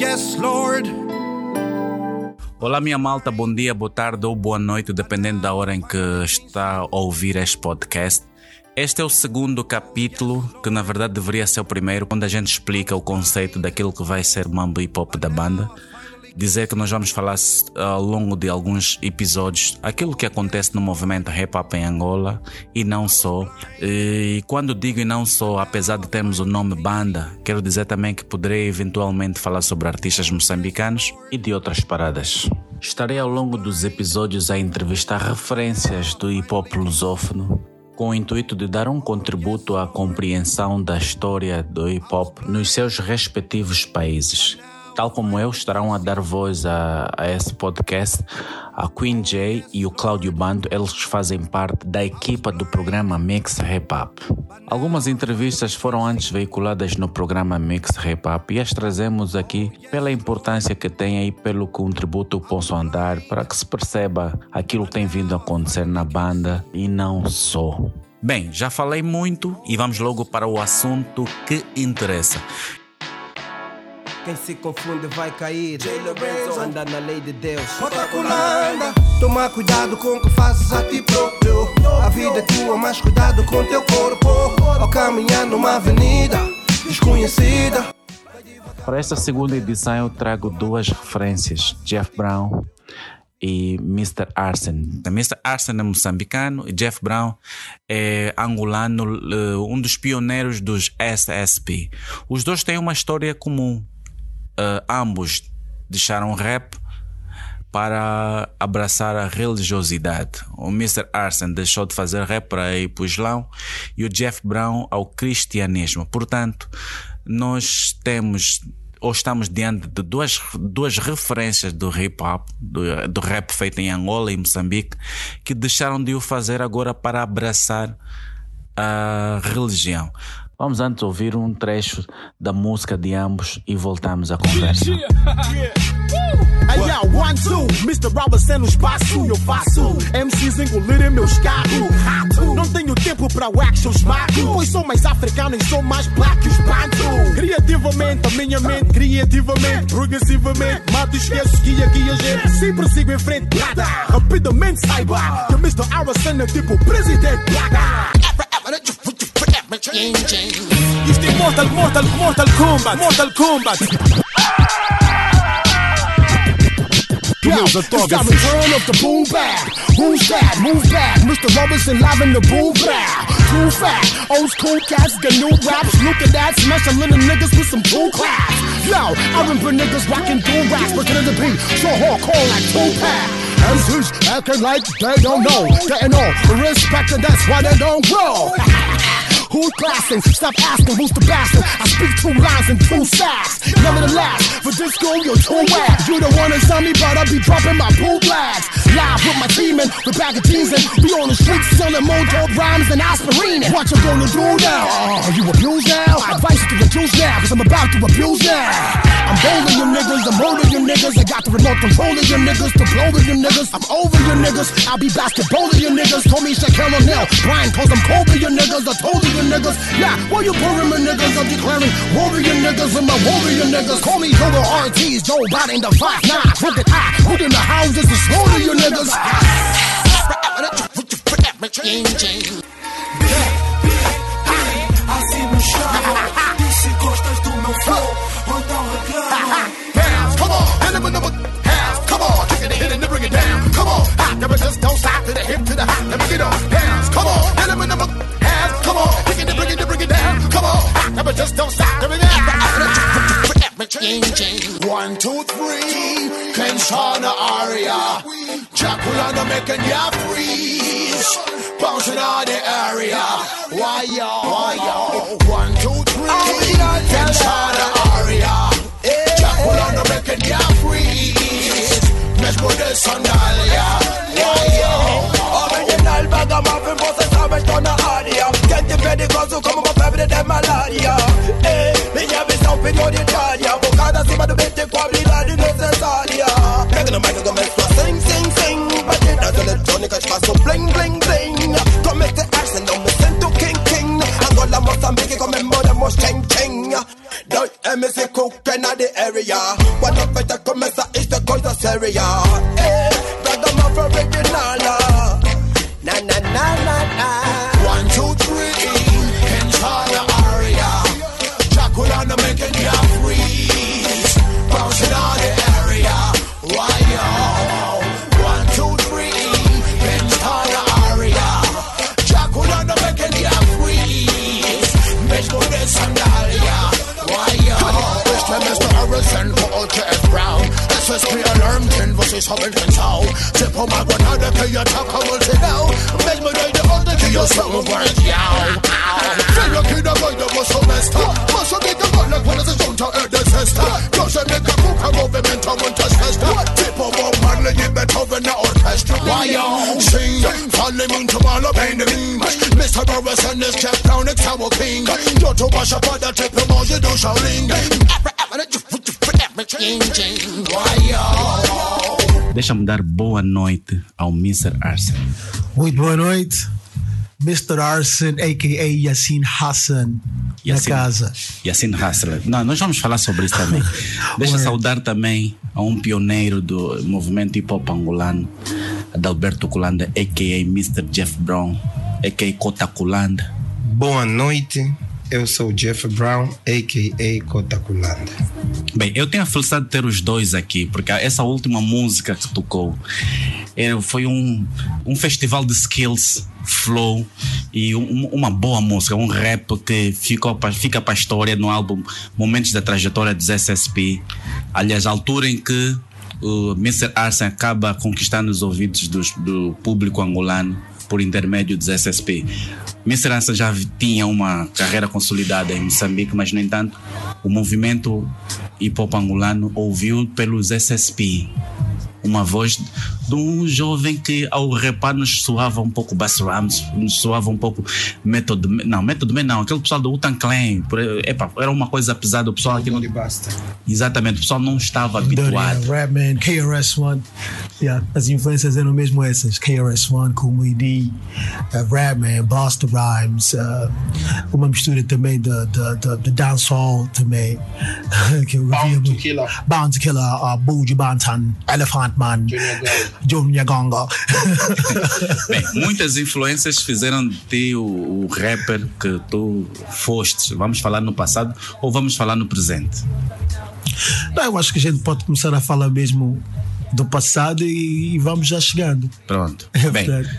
yes, Lord. Olá, minha malta, bom dia, boa tarde ou boa noite, dependendo da hora em que está a ouvir este podcast. Este é o segundo capítulo, que na verdade deveria ser o primeiro, onde a gente explica o conceito daquilo que vai ser o mambo hip hop da banda. Dizer que nós vamos falar ao longo de alguns episódios aquilo que acontece no movimento hip hop em Angola e não só. E quando digo e não só, apesar de termos o nome banda, quero dizer também que poderei eventualmente falar sobre artistas moçambicanos e de outras paradas. Estarei ao longo dos episódios a entrevistar referências do hip hop lusófono com o intuito de dar um contributo à compreensão da história do hip hop nos seus respectivos países. Tal como eu, estarão a dar voz a, a esse podcast a Queen J e o Cláudio Bando, eles fazem parte da equipa do programa Mix Hip Hop. Algumas entrevistas foram antes veiculadas no programa Mix Hip Hop e as trazemos aqui pela importância que tem e pelo contributo que possam andar para que se perceba aquilo que tem vindo a acontecer na banda e não só. Bem, já falei muito e vamos logo para o assunto que interessa. Quem se confunde vai cair. Anda na lei de Deus. Bota culanda. Toma cuidado com o que fazes a ti próprio. A vida é tua, mas cuidado com teu corpo. Ao caminhar numa avenida desconhecida. Para esta segunda edição eu trago duas referências: Jeff Brown e Mr. Arsen. Mr. Arsen é moçambicano e Jeff Brown é angolano, eh, um dos pioneiros dos SSP. Os dois têm uma história comum uh, ambos deixaram rap para abraçar a religiosidade. O Mr. Arson deixou de fazer rap para ir para o Islão e o Jeff Brown ao cristianismo. Portanto, nós temos ou estamos diante de duas, duas referências do hip hop, do, do rap feito em Angola e Moçambique, que deixaram de o fazer agora para abraçar a religião. Vamos antes ouvir um trecho da música de ambos e voltamos à conversa. Aí, yeah, one, two, Mr. Robinson no espaço, eu faço MCs engolirem meus carros. Não tenho tempo para o action smack, pois sou mais africano e sou mais black os bantu. Criativamente, a minha mente, criativamente, progressivamente, mato e esqueço que aqui a gente sempre sigo em frente, nada. Rapidamente saiba que Mr. Robinson é tipo presidente, plaga. Isto é Mortal, Mortal, Mortal Kombat, Mortal Kombat. Here's a thug. It's the return of the boom bap. Who's that? Move back. Mr. Robinson live in the boom bap. Too fat. Old school cats got new raps. Look at that. Smash a little niggas with some cool class. Yo, I remember niggas rocking do raps. Breaking in the beat. So hardcore like Tupac. MCs acting like they don't know. Getting all the respect and that's why they don't grow. Who's classing? Stop asking who's the bastard. I speak two lines and two sides. Nevertheless, for this school, you're too whack. You the one on me, but I be dropping my pool flags. Live with my team and the bag of teasing. We on the streets selling motor rhymes and aspirin. What you gonna do now? Oh, you abuse now? I advise you to reduce now, cause I'm about to abuse now. I'm bowling you niggas, I'm holding you niggas. I got the remote control of you niggas to blow with you niggas. I'm over you niggas. I'll be basketballing you niggas. Told me Shaquille O'Neal. Brian calls them Kobe you niggas. I told you niggas. Yeah, why you pouring my niggas? I'm declaring warrior niggas and my warrior niggas. Call me Joe RTs, Joe Biden, the 5 9 Crooked eye. In the houses to slaughter you niggas? Assim no chão. E se gostas do meu flow, ou então reclama. Hands, come on. Hit it with the hands, come on. Kick it, hit it, and bring it down. Come on. Hot, never just don't stop to the hip, to the hot. Let me get up. Hands, come on. Hit it with the never just don't stop. Let me get One, two, three, Kenshana Aria. Jaculana making ya freeze. Bouncing out the area. Why yo, why yo? One, two, three, Kenshana Aria. Jaculana making ya freeze. Mesmo de sandalia. Why yo? Original vagamuffin, você sabe, estou na área. Quem te pede gozo como uma febre de malaria. Ei, wash up on the of all you do. Why yo? Deixa-me dar boa noite ao Mr. Arsen. Muito boa noite, Mr. Arson, a.k.a. Yassin Hassan, Yassin. na casa. Yassin Hassler. Não, nós vamos falar sobre isso também. Deixa Word. saudar também a um pioneiro do movimento hip hop angolano, Adalberto Kulanda, a.k.a. Mr. Jeff Brown, a.k.a. Kota Kulanda. Boa noite, eu sou Jeff Brown, a.k.a. Kotakulanda. Bem, eu tenho a felicidade de ter os dois aqui, porque essa última música que tocou era- foi um, um festival de skills, flow e um- uma boa música, um rap que ficou fica para a história no álbum Momentos da Trajetória dos SSP. Aliás, a altura em que o Mr. Arsen acaba conquistando os ouvidos dos- do público angolano por intermédio dos SSP. Arsen já tinha uma carreira consolidada em Moçambique, mas, no entanto, o movimento hip hop angolano ouviu pelos SSP. Uma voz de um jovem que ao rapar nos soava um pouco Bass Rams, nos soava um pouco Method Man. Não, Method Man não, aquele pessoal do Utan Clan. por- Epa, era uma coisa pesada, o pessoal aqui não, basta. Exatamente, o pessoal não estava habituado. Rapman, KRS-One. Yeah, as influências eram mesmo essas. KRS-One, Kool D, uh, Rapman, Busta Rhymes, uh, uma mistura também de, de, de, de dancehall também. que eu Bound via to. Killer. Bound to Killer, uh, Buju Bantan, Elephant Man, Gonga. Bem, muitas influências fizeram de ti o, o rapper que tu foste. Vamos falar no passado ou vamos falar no presente? Não, eu acho que a gente pode começar a falar mesmo do passado e, e vamos já chegando. Pronto. É Bem, verdade.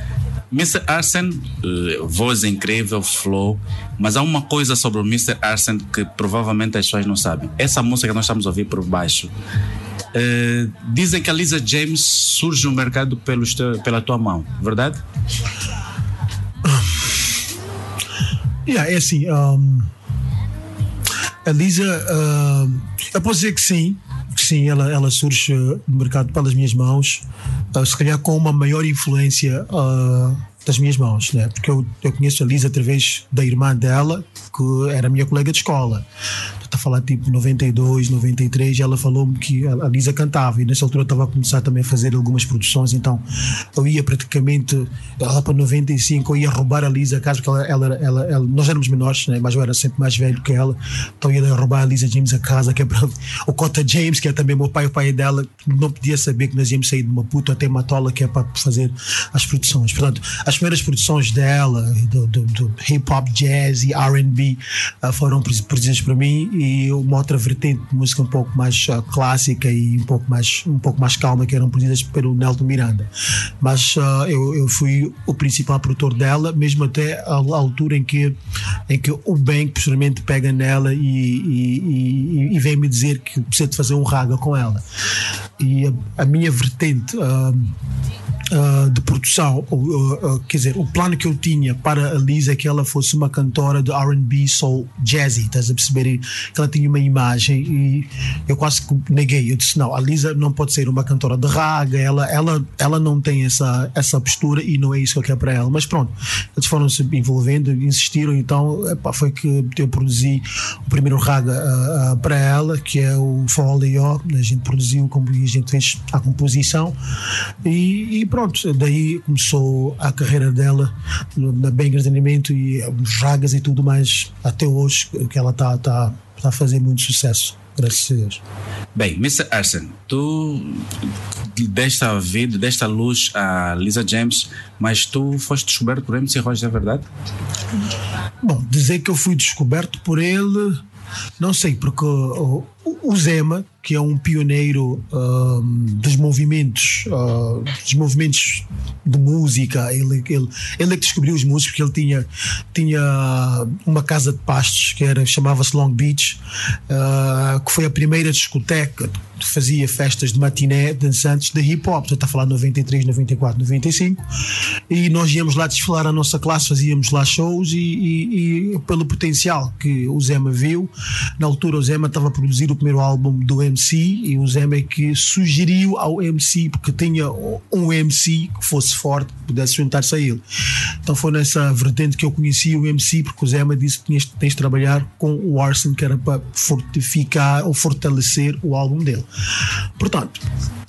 Mr. Arsen, eh, voz incrível, flow, mas há uma coisa sobre o Mr. Arsen que provavelmente as pessoas não sabem. Essa música que nós estamos a ouvir por baixo. Eh, dizem que a Lisa James surge no mercado pelos teu- pela tua mão, verdade? Yeah, é assim. um, a Lisa, um, eu posso dizer que sim, que sim, ela, ela surge uh, no mercado pelas minhas mãos, uh, se calhar com uma maior influência uh, das minhas mãos, né? porque eu, eu conheço a Lisa através da irmã dela, que era minha colega de escola. A falar tipo 92, 93, e ela falou-me que a Lisa cantava, e nessa altura eu estava a começar também a fazer algumas produções, então eu ia praticamente lá para 95, eu ia roubar a Lisa a casa, porque ela, ela, ela, ela- nós éramos menores, né? mas eu era sempre mais velho que ela, então eu ia roubar a Lisa James a casa, que é para o Cota James, que é também meu pai, o pai dela, não podia saber que nós íamos sair de Maputo até Matola, que é para fazer as produções. Portanto, as primeiras produções dela, do, do, do hip hop, jazz e RB, ah, foram produzidas por mim e uma outra vertente de música um pouco mais ah, clássica e um pouco mais, um pouco mais calma, que eram produzidas pelo Nelton Miranda. Mas ah, eu, eu fui o principal produtor dela, mesmo até a altura em que, em que o Ben posteriormente pega nela e, e, e, e vem me dizer que precisa de fazer um raga com ela. E a, a minha vertente. ah, ah, de produção, ah, quer dizer, o plano que eu tinha para a Lisa é que ela fosse uma cantora de RB soul jazzy, estás a perceber? Que ela tinha uma imagem e eu quase que neguei. Eu disse: não, a Lisa não pode ser uma cantora de raga, ela, ela, ela não tem essa, essa postura e não é isso que eu quero para ela. Mas pronto, eles foram se envolvendo, insistiram, então epá, foi que eu produzi o primeiro raga ah, ah, para ela, que é o Fall Yo. A gente produziu, a gente fez a composição e, e pronto, daí começou a carreira dela no- na Bangers de Alimento e os ragas e tudo mais até hoje, que ela está tá, está a fazer muito sucesso, graças a Deus. Bem, Mr. Arsen, tu deste a vida, deste a luz a Lisa James, mas tu foste descoberto por MC Roger, é verdade? Bom, dizer que eu fui descoberto por ele, não sei, porque o, o Zema, que é um pioneiro um, dos movimentos, uh, dos movimentos de música, ele, ele, ele é que descobriu os músicos, porque ele tinha, tinha uma casa de pastos que era chamava-se Long Beach, uh, que foi a primeira discoteca que fazia festas de matiné dançantes de hip hop, está a falar 93, 94, 95, e nós íamos lá desfilar a nossa classe, fazíamos lá shows e, e, e pelo potencial que o Zema viu, na altura o Zema estava a produzir o primeiro álbum do MC e o Zema é que sugeriu ao MC, porque tinha um MC que fosse forte, que pudesse juntar-se a ele. Então foi nessa vertente que eu conheci o MC, porque o Zema disse que tinhas, tens de trabalhar com o Arson, que era para fortificar ou fortalecer o álbum dele. Portanto,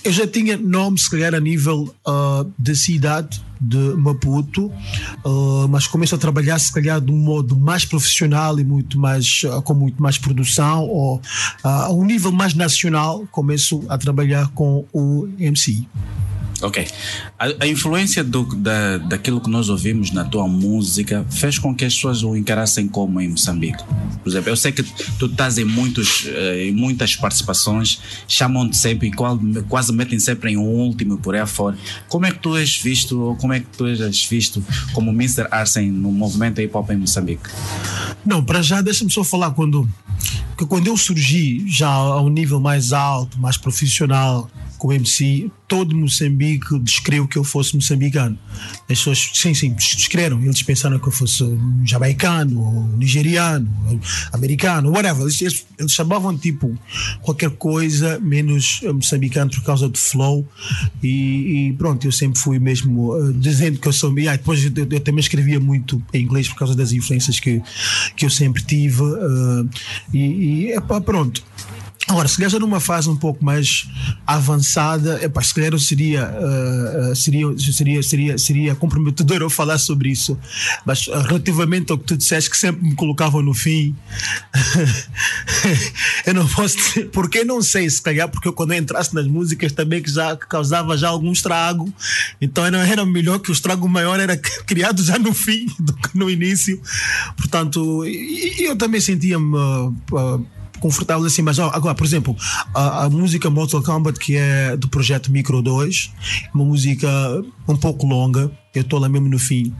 eu já tinha nome, se calhar, a nível uh, da cidade de Maputo, uh, mas começo a trabalhar, se calhar, de um modo mais profissional e muito mais, uh, com muito mais produção, ou a um nível mais nacional, começo a trabalhar com o MC. Ok. A, a influência do, da, daquilo que nós ouvimos na tua música fez com que as pessoas o encarassem como em Moçambique. Por exemplo, eu sei que tu estás em, muitos, em muitas participações, chamam-te sempre e quase metem sempre em um último por aí afora. Como é que tu és visto, ou como é que tu és visto como Mr. Arsen no movimento hip hop em Moçambique? Não, para já, deixa-me só falar quando, que quando eu surgi já a um nível mais alto, mais profissional, com o MC, todo Moçambique descreu que eu fosse moçambicano. As pessoas, sim, sim, descreram. Eles pensaram que eu fosse jamaicano, nigeriano, americano, whatever. Eles, eles, eles, chamavam tipo qualquer coisa menos moçambicano por causa do flow. E, e pronto, eu sempre fui mesmo uh, dizendo que eu sou. E, depois eu, eu, também escrevia muito em inglês por causa das influências que, que eu sempre tive. Uh, e, e epá, pronto. Agora, se calhar numa fase um pouco mais avançada, epá, se calhar seria, uh, seria, seria, seria, seria comprometedor eu falar sobre isso. Mas uh, relativamente ao que tu disseste, que sempre me colocavam no fim, eu não posso dizer, porque não sei, se calhar, porque eu quando eu entrasse nas músicas também que já causava já algum estrago, então era, era melhor que o estrago maior era criado já no fim do que no início. Portanto, e, e eu também sentia-me. Uh, confortável assim, mas ó, agora, por exemplo, a, a, música Mortal Kombat, que é do projeto Micro 2, uma música um pouco longa, eu estou lá mesmo no fim,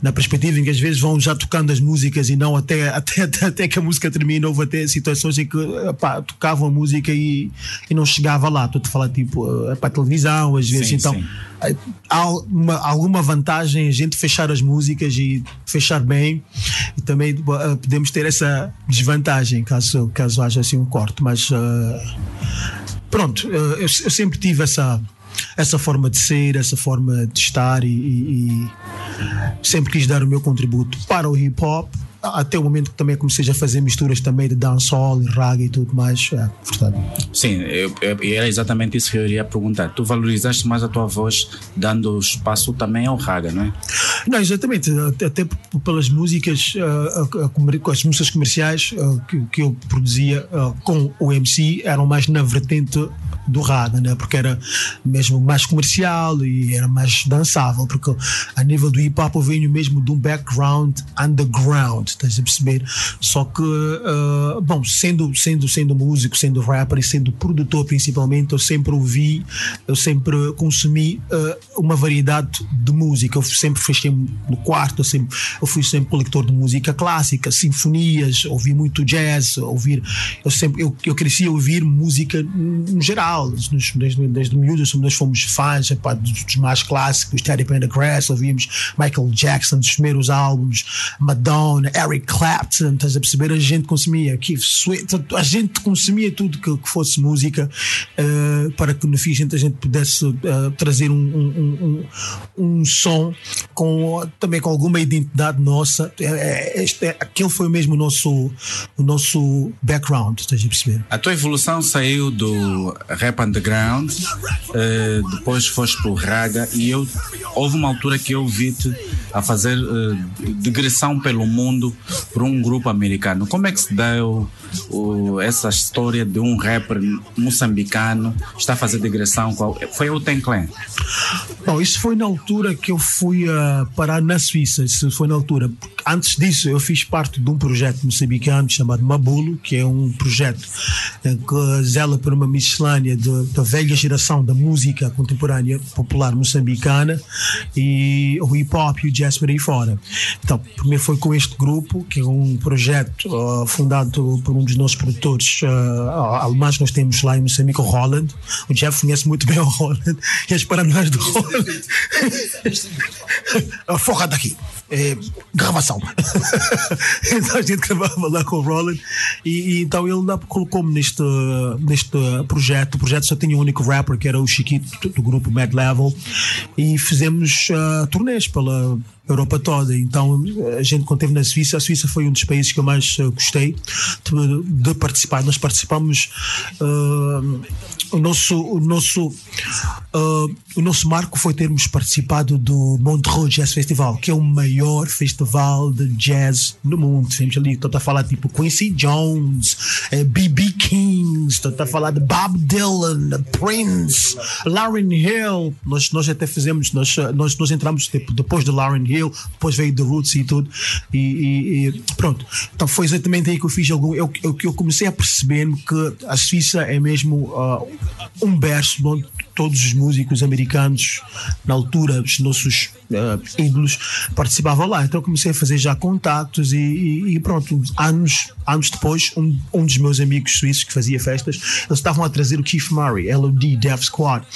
na perspectiva em que às vezes vão já tocando as músicas e não até, até, até, que a música termina, houve até situações em que pá, tocavam a música e, e não chegava lá. Estou a falar tipo para a televisão, às vezes. Sim, então, sim. há uma, alguma vantagem a gente fechar as músicas e fechar bem, e também uh, podemos ter essa desvantagem caso, caso haja assim um corte, mas uh, pronto, uh, eu, eu sempre tive essa essa forma de ser, essa forma de estar e, e, e sempre quis dar o meu contributo para o hip hop até o momento que também comecei a fazer misturas também de dancehall e reggae e tudo mais. É, portanto. Sim, era exatamente isso que eu iria perguntar. Tu valorizaste mais a tua voz dando espaço também ao reggae, não é? Não, exatamente. Até pelas músicas, uh, as músicas comerciais uh, que, eu produzia uh, com o MC eram mais na vertente do Rada, né? porque era mesmo mais comercial e era mais dançável, porque a nível do hip hop eu venho mesmo de um background underground, estás a perceber? Só que, uh, bom, sendo, sendo, sendo músico, sendo rapper e sendo produtor principalmente, eu sempre ouvi, eu sempre consumi uh, uma variedade de música. Eu sempre fechei no quarto, eu, sempre, eu fui sempre coletor de música clássica, sinfonias, ouvi muito jazz, ouvir, eu sempre, eu, eu cresci a ouvir música no geral desde, desde, desde miúdos nós fomos fãs epá, dos, dos, mais clássicos, Teddy Pendergrass, ouvimos Michael Jackson, dos primeiros álbuns, Madonna, Eric Clapton, estás a perceber? A gente consumia Keith Sweat, a gente consumia tudo que, que fosse música uh, para que no fim a gente, pudesse uh, trazer um, um, um, um, som com, também com alguma identidade nossa. É, este, é, aquele foi mesmo o nosso, o nosso background, estás a perceber? A tua evolução saiu do rap underground, uh, depois foste pro raga e eu houve uma altura que eu vi-te a fazer uh, digressão pelo mundo por um grupo americano. Como é que se deu o, essa história de um rapper moçambicano está a fazer digressão? Qual, foi o Ten Clan? Bom, isso foi na altura que eu fui uh, parar na Suíça. Isso foi na altura. Antes disso, eu fiz parte de um projeto moçambicano chamado Mabulo, que é um projeto que zela por uma miscelânea da velha geração da música contemporânea popular moçambicana e o hip hop e o jazz por aí fora. Então, primeiro foi com este grupo, que é um projeto uh, fundado por um dos nossos produtores uh, alemães nós temos lá em Moçambique, o Holland. O Jeff conhece muito bem o Holland e as paranoias do Holland. Forra daqui é, gravação. então a gente gravava lá com o Roland e, e então ele colocou-me neste, neste projeto. O projeto só tinha um único rapper que era o Chiquito do grupo Mad Level e fizemos uh, turnês pela Europa toda. Então, a gente, quando esteve na Suíça, a Suíça foi um dos países que eu mais uh, gostei de, de, participar. Nós participamos. Uh, o nosso, o nosso, uh, o nosso marco foi termos participado do Montreux Jazz Festival, que é o maior festival de jazz no mundo. Temos ali, estou a falar tipo Quincy Jones, B.B. Eh, King, estou a falar de Bob Dylan, Prince, Lauryn Hill. Nós, nós até fizemos, nós, nós, nós entramos tipo, depois de Lauryn Hill Hill, depois veio The Roots e tudo. E, e, e, pronto. Então foi exatamente aí que eu fiz algum. Eu, eu, eu comecei a perceber que a Suíça é mesmo uh, um berço onde todos os músicos americanos, na altura, os nossos uh, ídolos, participavam lá. Então comecei a fazer já contactos e, e, e pronto, anos, anos depois, um, um dos meus amigos suíços que fazia festas, eles estavam a trazer o Keith Murray, LOD, Dev Squad,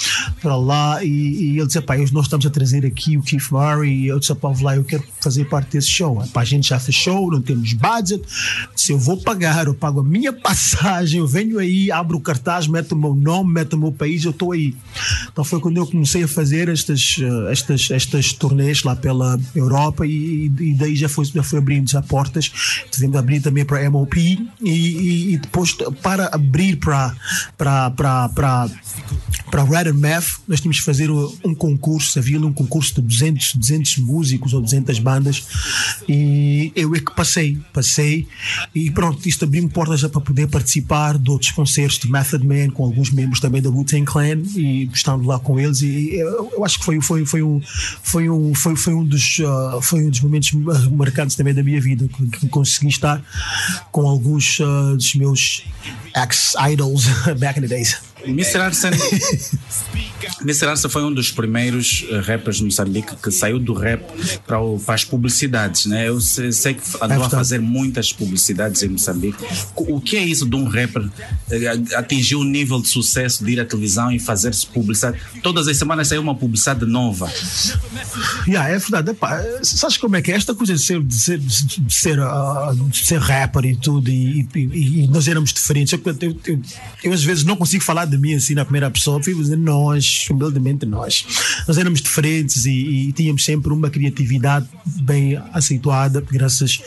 para lá e, e ele dizia, pá, nós estamos a trazer aqui o Keith Murray e eu disse, pá, lá, eu quero fazer parte desse show. Pá, a gente já fechou, não temos budget, se eu vou pagar, eu pago a minha passagem, eu venho aí, abro o cartaz, meto o meu nome, meto o meu país, eu estou aí. Então foi quando eu comecei a fazer estas, eh, estas, estas turnês lá pela Europa e, e daí já foi, já foi abrindo já portas. Tivemos abrir também para a MOP e, e, e, depois para abrir para para para para para Red Math nós tínhamos que fazer um concurso, havia um concurso de 200, 200 músicos ou 200 bandas e eu é que passei, passei e pronto, isto abriu-me portas já para poder participar de outros concertos de Method Man com alguns membros também da Wu-Tang Clan e estando lá com eles e eu, eu acho que foi, foi, foi, um, foi, um, foi, foi, um dos, uh, foi um dos momentos marcantes também da minha vida que, consegui estar com alguns uh, dos meus ex-idols back in the days. Mr. Arsen, Mr. Arsen foi um dos primeiros uh, rappers de Moçambique que saiu do rap para, o, para as publicidades, né? Eu sei, sei que andou é a fazer muitas publicidades em Moçambique. O que é isso de um rapper uh, atingir um nível de sucesso de ir à televisão e fazer-se publicidade? Todas as semanas saiu uma publicidade nova. Yeah, é verdade. Epá, sabes como é que é? Esta coisa de ser, de ser, de ser, uh, de ser rapper e tudo, e, e, e, nós éramos diferentes. Eu, eu, eu, eu às vezes não consigo falar de mim assim na primeira pessoa, fui dizer nós, humildemente nós. Nós éramos diferentes e, e, tínhamos sempre uma criatividade bem aceituada, graças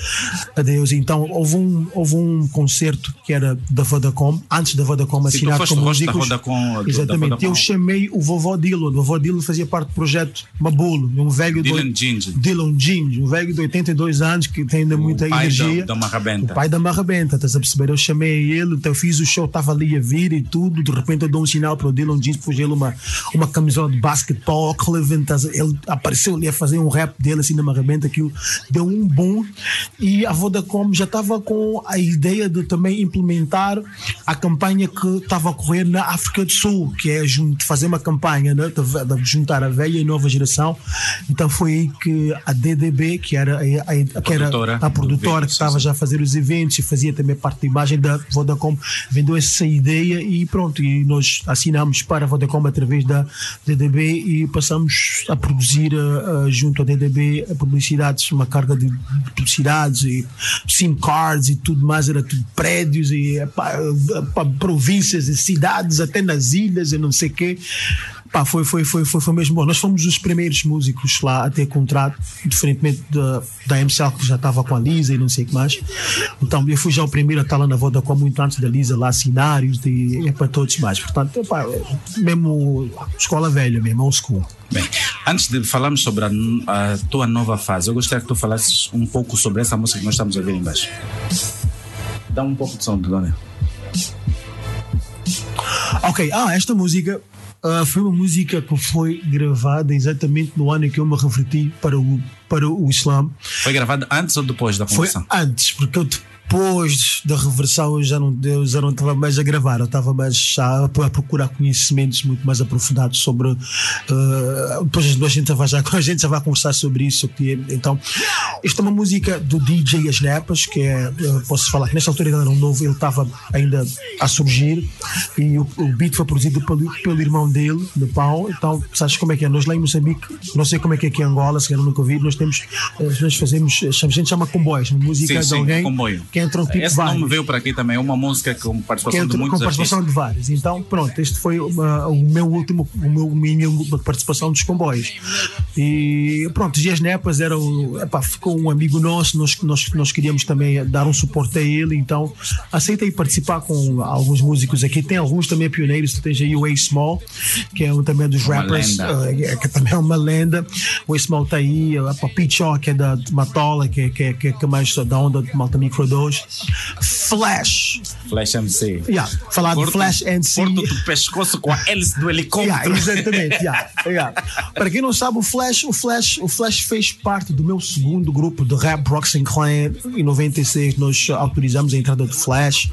a Deus. Então houve um, houve um concerto que era da Vodacom, antes da Vodacom assinar com músicos. Vodacom, Exatamente. Vodacom. Eu chamei o vovó Dylan. O vovó Dylan fazia parte do projeto Mabulo, um velho Dylan do, Ginge. Dylan Ginge, um velho de 82 anos que tem ainda muita o pai energia. Da, da Marrabenta. O pai da Marrabenta, estás a perceber? Eu chamei ele, então eu fiz o show, estava ali a vir e tudo, de repente eu dou um sinal para o Dylan Jeans, pus ele uma, uma camisola de basquetebol, Cleveland, ele apareceu ali a fazer um rap dele assim numa rebenta, aquilo deu um boom e a Vodacom já estava com a ideia de também implementar a campanha que estava a ocorrer na África do Sul, que é fazer uma campanha né, de, de juntar a velha e nova geração. Então foi aí que a DDB, que era a, a, a que era a produtora que estava já a fazer os eventos e fazia também parte da imagem da Vodacom, vendeu essa ideia e pronto, e nós assinamos para a Vodacom através da DDB e passamos a produzir uh, junto à DDB publicidades, uma carga de publicidades e SIM cards e tudo mais, era tudo prédios e uh, províncias e cidades, até nas ilhas e não sei o quê. Pá, foi, foi, foi, foi, foi mesmo bom. Nós fomos os primeiros músicos lá a ter contrato, diferentemente da, da MCL que já estava com a Lisa e não sei o que mais. Então eu fui já o primeiro a estar lá na Vodacom muito antes da Lisa lá assinar e é para todos mais. Portanto, pá, mesmo escola velha mesmo, old school. Bem, antes de falarmos sobre a, a, tua nova fase, eu gostaria que tu falasses um pouco sobre essa música que nós estamos a ouvir embaixo. Dá um pouco de som, Dona. Ok, ah, esta música ah, foi uma música que foi gravada exatamente no ano em que eu me refleti para o, para o Islã. Foi gravado antes ou depois da Foi conversão? antes, porque eu depois da reversão eu já não, eu já não estava mais a gravar, eu estava mais já a procurar conhecimentos muito mais aprofundados sobre. ah, depois a gente, já vai, já, a gente já vai conversar sobre isso. Que, é- então, esta é uma música do DJ As Nepas, que é, eu posso falar que nesta altura ele era um novo, ele estava ainda a surgir e o, o beat foi produzido pelo, pelo irmão dele, de pau. Então, sabes como é que é? Nós lá em Moçambique, não sei como é que é aqui em Angola, se calhar nunca ouvi, nós temos, eh, nós fazemos, a gente chama comboios, música Sim, de sim, alguém comboio. Que entram tipo Esse vários nome veio para aqui também, é uma música com que participação de entra muitos com participação artistas. de vários. Então, pronto, este foi uma- o meu último, o meu, a minha participação dos comboios. E pronto, Dias Nepas era o, epá, ficou um amigo nosso, nós, nós, nós queríamos também dar um suporte a ele, então aceitei participar com alguns músicos aqui. Tem alguns também pioneiros, tu tens aí o A-Small, que é um também dos Uma rappers, eh, que também é uma lenda. O A-Small está aí, a Pichó, que é da Matola, que é, que é, que é, que é mais da onda de Malta Micro 2. Flash, Flash MC. Yeah, falar de Flash NC. Corto do pescoço com a hélice do helicóptero. Yeah, exatamente, yeah, yeah. Para quem não sabe, o Flash, o Flash, o Flash fez parte do meu segundo grupo de rap Broxen Clan. Em 96 nós autorizamos a entrada de Flash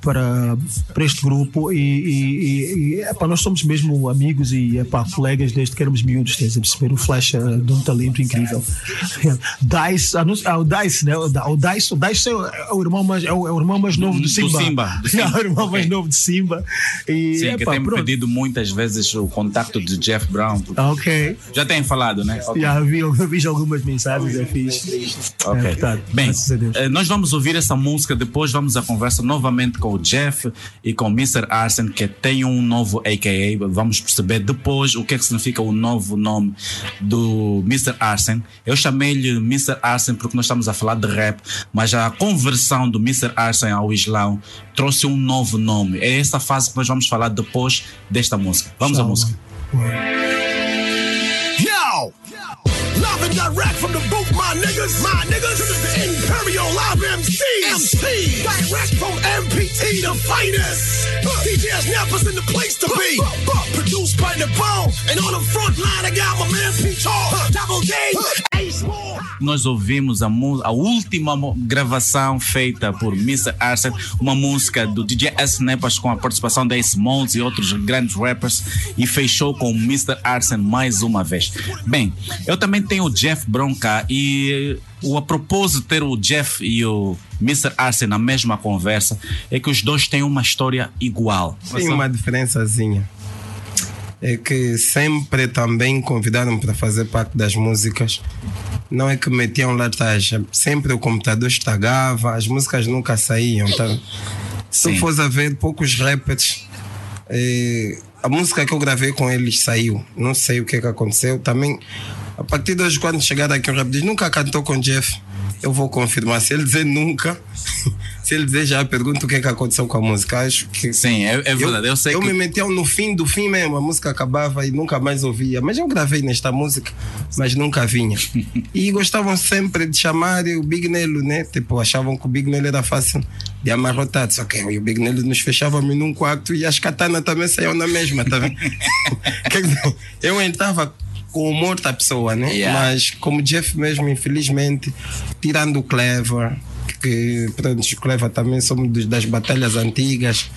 para, para este grupo e, e, e epá, nós somos mesmo amigos e epá, colegas desde que éramos miúdos, tens a perceber? O Flash é de um talento incrível. Dice, ah, não- ah, o Dice, né? O Di- o Dice, o Dice é o, é o irmão mais, é o, é o irmão mais novo do Do Simba. Simba, do Simba. o irmão mais Ok. novo de Simba. E, Sim, que epá, tem pronto. pedido muitas vezes o contacto de Jeff Brown. Ok. Já tem falado, né? Ok. Já vi, eu vi algumas mensagens, é fixe. Ok. É, portanto, Bem, eh, nós vamos ouvir essa música, depois vamos à conversa novamente com o Jeff e com o Mr. Arsen, que tem um novo AKA. Vamos perceber depois o que é que significa o novo nome do Mr. Arsen. Eu chamei-lhe Mr. Arsen porque nós estamos a falar de rap, mas a conversão do Mr. Arsen ao Islão trouxe um novo nome. É essa fase que nós vamos falar depois desta música. Vamos à música. Yo! Live and direct from the booth, my niggas. My niggas. Imperial Live MC. MC. Direct from MPT, the finest. In the place to be. Produced by the bone. And on the front line, I got my man P. Charles. Double D. Ace Moore. nós ouvimos a, a última gravação feita por Mr. Arsen, uma música do DJ S. Nepas com a participação da Ace Molds e outros grandes rappers e fechou com o Mr. Arsen mais uma vez. Bem, eu também tenho o Jeff Brown cá e o a propósito de ter o Jeff e o Mr. Arsen na mesma conversa é que os dois têm uma história igual. Tem uma diferençazinha. É que sempre também convidaram para fazer parte das músicas. Não é que metiam lá atrás, sempre o computador estragava, as músicas nunca saíam. Tá? Se Sim. fores a ver, poucos rappers. eh, a música que eu gravei com eles saiu. Não sei o que, que aconteceu. Também, a partir de hoje, quando chegar aqui, o rap diz: nunca cantou com Jeff. Eu vou confirmar. Se ele dizer nunca, se ele dizer já, pergunta o que, que aconteceu com a música. Acho que Sim, é, é verdade. Eu, sei eu que me metia no fim do fim mesmo, a música acabava e nunca mais ouvia. Mas eu gravei nesta música, mas nunca vinha. e gostavam sempre de chamar o Big Nelo, né? Tipo, achavam que o Big Nelo era fácil de amarrotar. Só que e o Big Nelo nos fechava-me num quarto e as katanas também saíam na mesma, tá vendo? Quer dizer, eu entrava com o humor da pessoa, né? Yeah. Mas como Jeff mesmo, infelizmente, tirando o Clever, que pronto, o Clever também somos das batalhas antigas,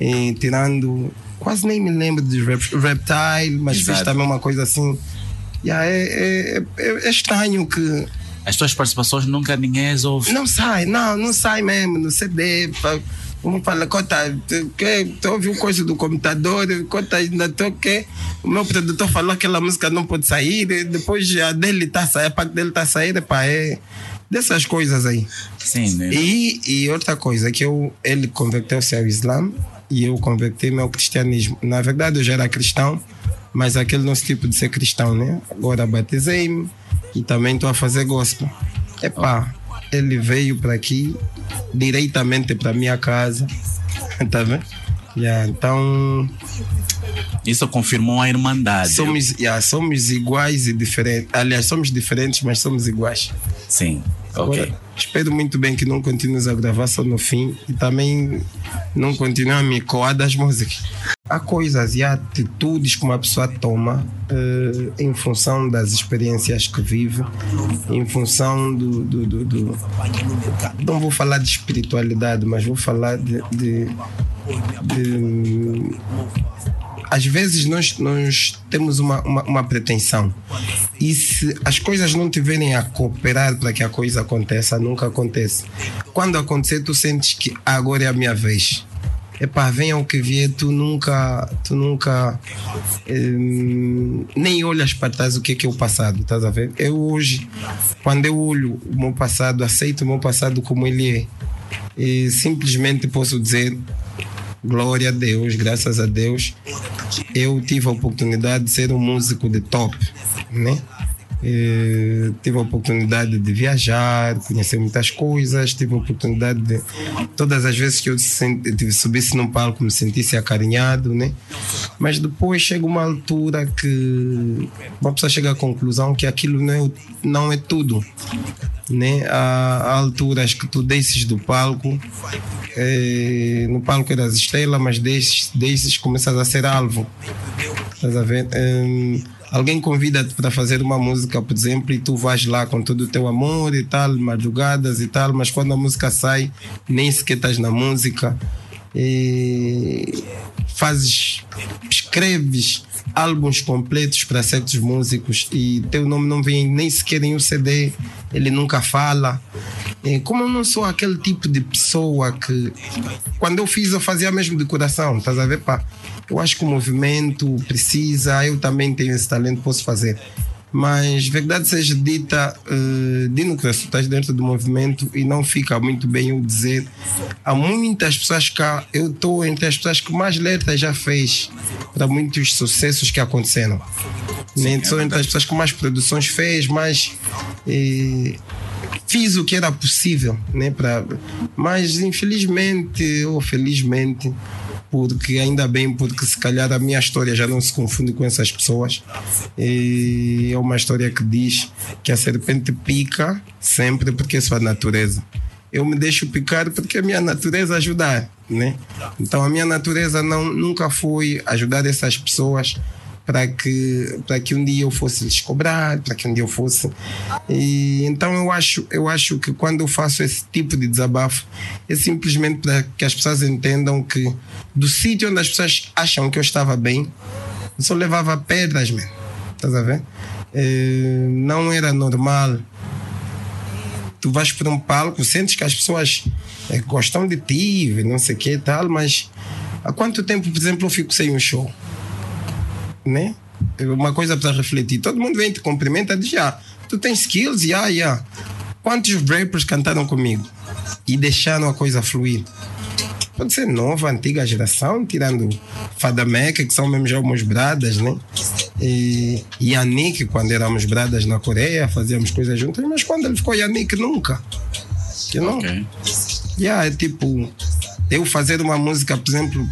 e tirando, quase nem me lembro dos rap, Reptile, mas Exato. fiz também uma coisa assim. Yeah, é, é, é, é estranho que as tuas participações nunca ninguém as ouve. não sai, não, não sai mesmo no CD. Pá. Vamos falar, conta, tu que tu ouviu coisa do computador, conta ainda tô que o meu produtor falou que aquela música não pode sair, depois a dele tá saindo, a parte dele tá saindo, pá, é dessas coisas aí. Sim, né? E, e outra coisa, que eu, ele converteu-se ao Islã e eu converti-me ao cristianismo. Na verdade, eu já era cristão, mas aquele nosso tipo de ser cristão, né? Agora batizei-me e também estou a fazer gospel. Epá, ele veio para aqui, diretamente para minha casa, tá vendo? Yeah, então, Isso confirmou a irmandade. somos, yeah, somos iguais e diferentes. Aliás, somos diferentes, mas somos iguais. Sim. Espero muito bem que não continues a gravar só no fim e também não continue a me coar das músicas. Há coisas e há atitudes que uma pessoa toma eh, em função das experiências que vive, em função do, do, do- do- Não vou falar de espiritualidade, mas vou falar de- de- de às vezes nós, nós temos uma, uma, uma pretensão e se as coisas não tiverem a cooperar para que a coisa aconteça, nunca acontece. Quando acontecer, tu sentes que agora é a minha vez. Epá, venha o que vier, tu nunca, tu nunca hum, nem olhas para trás o que é que é o passado, estás a ver? Eu hoje, quando eu olho o meu passado, aceito o meu passado como ele é. E simplesmente posso dizer glória a Deus, graças a Deus, eu tive a oportunidade de ser um músico de top, né? Eh, tive a oportunidade de viajar, conhecer muitas coisas, tive a oportunidade de todas as vezes que eu sen- de- subisse num palco me sentisse acarinhado, né? Mas depois chega uma altura que uma pessoa chega à conclusão que aquilo não é, não é tudo, né? Há alturas que tu desces do palco, eh, no palco eras estrela, mas desces, desces começas a ser alvo. Estás a ver? Hum, alguém convida-te para fazer uma música, por exemplo, e tu vais lá com todo o teu amor e tal, madrugadas e tal, mas quando a música sai, nem sequer estás na música. E fazes, escreves álbuns completos para certos músicos e teu nome não vem nem sequer em um CD, ele nunca fala. E como eu não sou aquele tipo de pessoa que quando eu fiz eu fazia mesmo de coração, estás a ver? Pá, eu acho que o movimento precisa, eu também tenho esse talento, posso fazer. Mas, verdade seja dita, uh, Dino Crespo, estás dentro do movimento e não fica muito bem eu dizer. Há muitas pessoas que eu estou entre as pessoas que mais letras já fez para muitos sucessos que aconteceram. Nem sou entre as pessoas que mais produções fez, mais. eh, fiz o que era possível, né? Pra, mas infelizmente ou felizmente, porque ainda bem, porque se calhar a minha história já não se confunde com essas pessoas. E é uma história que diz que a serpente pica sempre porque é sua natureza. Eu me deixo picar porque a minha natureza ajudar, né? Então a minha natureza não, nunca foi ajudar essas pessoas para que para que um dia eu fosse lhes cobrar, para que um dia eu fosse. E então eu acho eu acho que quando eu faço esse tipo de desabafo é simplesmente para que as pessoas entendam que do sítio onde as pessoas acham que eu estava bem, eu só levava pedras, man. Estás a ver? Eh, não era normal. Tu vais para um palco, sentes que as pessoas eh, gostam de ti, não sei o que e tal, mas há quanto tempo, por exemplo, eu fico sem um show? Né? Uma coisa para refletir. Todo mundo vem te cumprimenta diz, ah, tu tens skills, já, já. Quantos rappers cantaram comigo e deixaram a coisa fluir? Pode ser nova, antiga geração, tirando Fada Meca, que são mesmo já umas bradas, né? E Yannick, quando éramos bradas na Coreia, fazíamos coisas juntas, mas quando ele ficou Yannick, nunca. Que não? Ok. Yeah, é tipo, eu fazer uma música, por exemplo,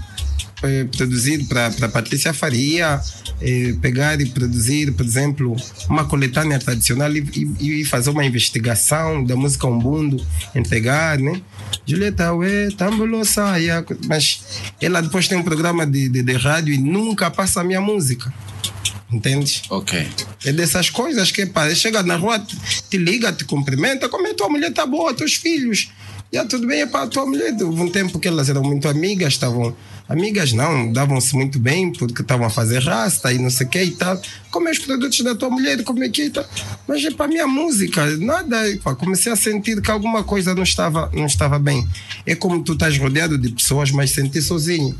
eh, produzir para Patrícia Faria, eh, pegar e produzir, por exemplo, uma coletânea tradicional e, e- e fazer uma investigação da música umbundo, entregar, né? Julieta, ué, tambulo saia. Mas ela depois tem um programa de, de, de rádio e nunca passa a minha música. Entende? Ok. É dessas coisas que, pá, chega na rua, te, te liga, te cumprimenta, como é tua mulher tá boa, teus filhos. Já tudo bem, é para tua mulher. Houve um tempo que elas eram muito amigas, estavam. Amigas não, davam-se muito bem porque estavam a fazer rasta e não sei o que e tal. Como é os produtos da tua mulher, como é que é e tal. Mas é para a minha música, nada. Pá, comecei a sentir que alguma coisa não estava, não estava bem. É como tu estás rodeado de pessoas, mas sentir sozinho.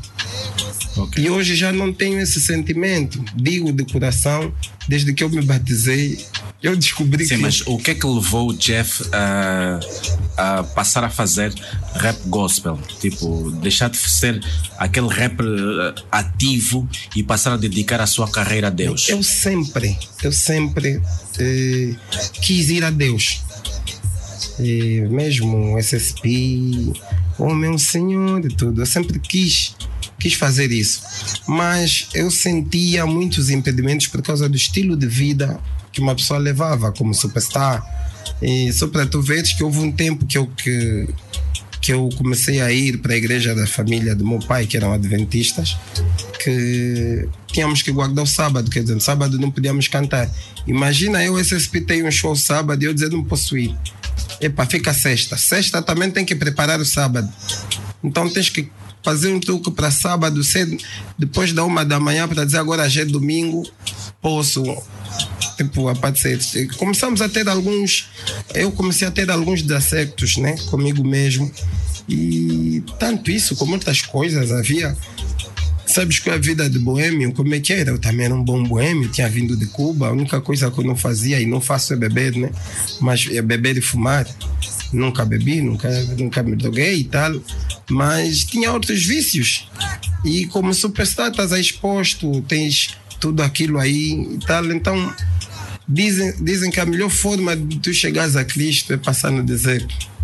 Ok. E hoje já não tenho esse sentimento. Digo de coração, desde que eu me batizei, eu descobri Sim, que. mas o que é que levou o Jeff a, a passar a fazer rap gospel? Tipo, deixar de ser aquele rapper eh, ativo e passar a dedicar a sua carreira a Deus? Eu sempre, eu sempre eh, quis ir a Deus. E mesmo SSP, o meu Senhor e tudo, eu sempre quis, quis fazer isso. Mas eu sentia muitos impedimentos por causa do estilo de vida que uma pessoa levava como superstar. E só para tu veres que houve um tempo que eu, que, que eu comecei a ir para a igreja da família do meu pai, que eram adventistas, que tínhamos que guardar o sábado, quer dizer, no sábado não podíamos cantar. Imagina eu, SSP, tenho um show sábado e eu dizer não posso ir. Epa, fica sexta. Sexta também tem que preparar o sábado. Então tens que fazer um truque para sábado cedo, depois da uma da manhã, para dizer agora já é domingo, posso tipo, aparecer. Começamos a ter alguns, eu comecei a ter alguns desacertos, né, comigo mesmo. E tanto isso como outras coisas havia. Sabes que a vida de boêmio, como é que era? Eu também era um bom boêmio, tinha vindo de Cuba. A única coisa que eu não fazia e não faço é beber, né? Mas é beber e fumar. Nunca bebi, nunca, nunca me droguei e tal. Mas tinha outros vícios. E como superstar, estás exposto, tens tudo aquilo aí e tal. Então, dizem, dizem que a melhor forma de tu chegares a Cristo é passar no deserto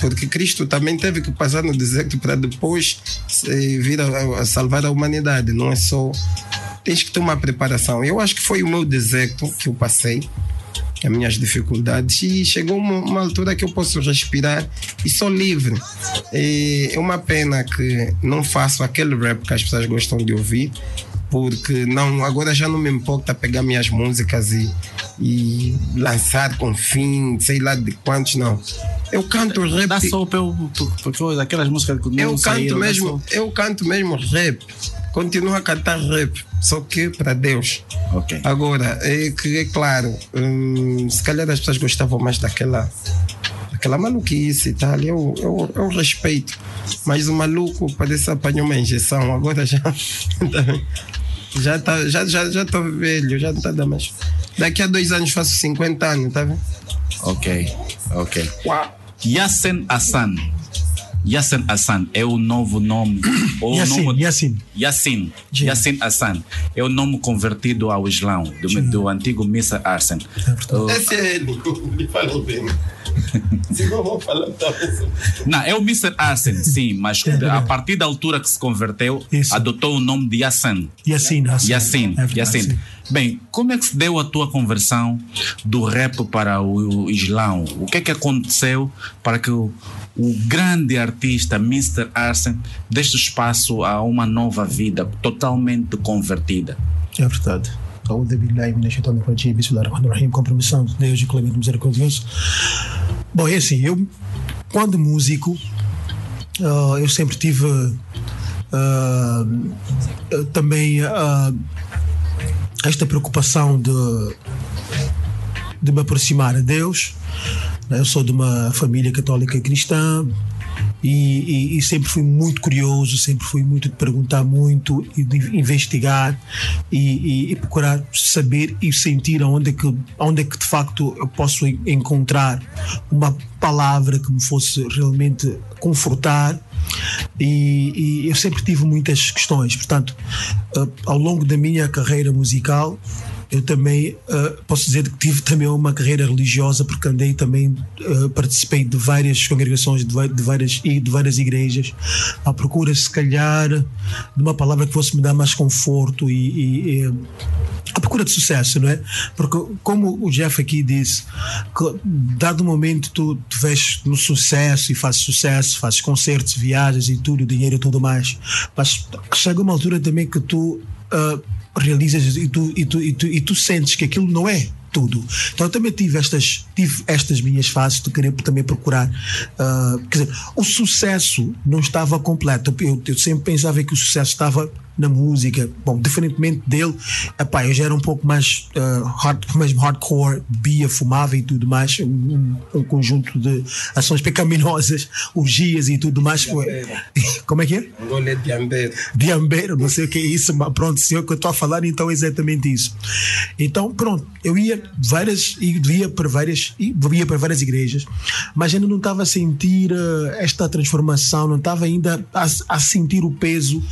porque Cristo também teve que passar no deserto para depois vir a, a, salvar a humanidade. Não é só. Tens que ter uma preparação. Eu acho que foi o meu deserto que eu passei, as minhas dificuldades, e chegou uma, uma altura que eu posso respirar e sou livre. E é uma pena que não faço aquele rap que as pessoas gostam de ouvir porque não agora já não me importa pegar minhas músicas e, e lançar com fim, sei lá de quantos, não. Eu canto rap. Dá só pelo, pelo, aquelas músicas que não eu saíram, canto dá mesmo, eu canto mesmo rap. Continuo a cantar rap, só que para Deus. Ok. Agora, é que é claro, hum, se calhar as pessoas gostavam mais daquela aquela maluquice e tal, eu, eu, eu respeito. Mas o maluco parece apanhou uma injeção, agora já já tá, já já já tô velho, já não tá dando mais. Daqui a dois anos faço 50 anos, tá vendo? Ok, ok. Yassen Hassan. Yassen Hassan é o novo nome. ou o Yassin, nome- Yassin. Yassin. Yassin Hassan. É o nome convertido ao Islão, do, do antigo Mr. Arsen. Uh, Esse é ele, me falou bem. Se não vou falar não, é o Mr. Arsen, sim, mas a partir da altura que se converteu, Isso. adotou o nome de Yassin. Yassin, Hassan. Yassin, É Yassin. sim. Bem, como é que se deu a tua conversão do rap para o, o Islão? O que é que aconteceu para que o, o grande artista Mr. Arsen deste espaço a uma nova vida totalmente convertida. É verdade. Compromissão de Deus e Clemente Misericordioso. Bom, é assim, eu, quando músico, ah, eu sempre tive ah, também ah, esta preocupação de, de me aproximar a Deus, eu sou de uma família católica cristã e, e- e sempre fui muito curioso, sempre fui muito de perguntar muito e de investigar e, e- procurar saber e sentir onde é que, onde é que de facto eu posso en- encontrar uma palavra que me fosse realmente confortar. E, e eu sempre tive muitas questões, portanto, eh, ao longo da minha carreira musical, eu também eh, posso dizer que tive também uma carreira religiosa porque andei também eh, participei de várias congregações de, de várias e de várias igrejas à procura se calhar de uma palavra que fosse me dar mais conforto e, e- e, à procura de sucesso, não é? Porque como o Jeff aqui disse, que dado o momento tu te vês no sucesso e fazes sucesso, fazes concertos, viagens e tudo, dinheiro e tudo mais, mas chega uma altura também que tu ah, realizas e tu, e, tu, e, tu, e tu sentes que aquilo não é tudo. Então eu também tive estas, tive estas minhas fases de querer também procurar. ah, quer dizer, o sucesso não estava completo. Eu, eu sempre pensava que o sucesso estava na música. Bom, diferentemente dele, epá, eu já era um pouco mais, ah, hard, mesmo hardcore, bia, fumava e tudo mais, um, um- conjunto de ações pecaminosas, orgias e tudo mais. Como é que é? Angolê de Ambeiro. Diambeiro, não sei o que é isso, mas pronto, se é o que eu estou a falar, então é exatamente isso. Então, pronto, eu ia várias, e ia para várias, e ia para várias igrejas, mas ainda não estava a sentir eh, esta transformação, não estava ainda a, a sentir o peso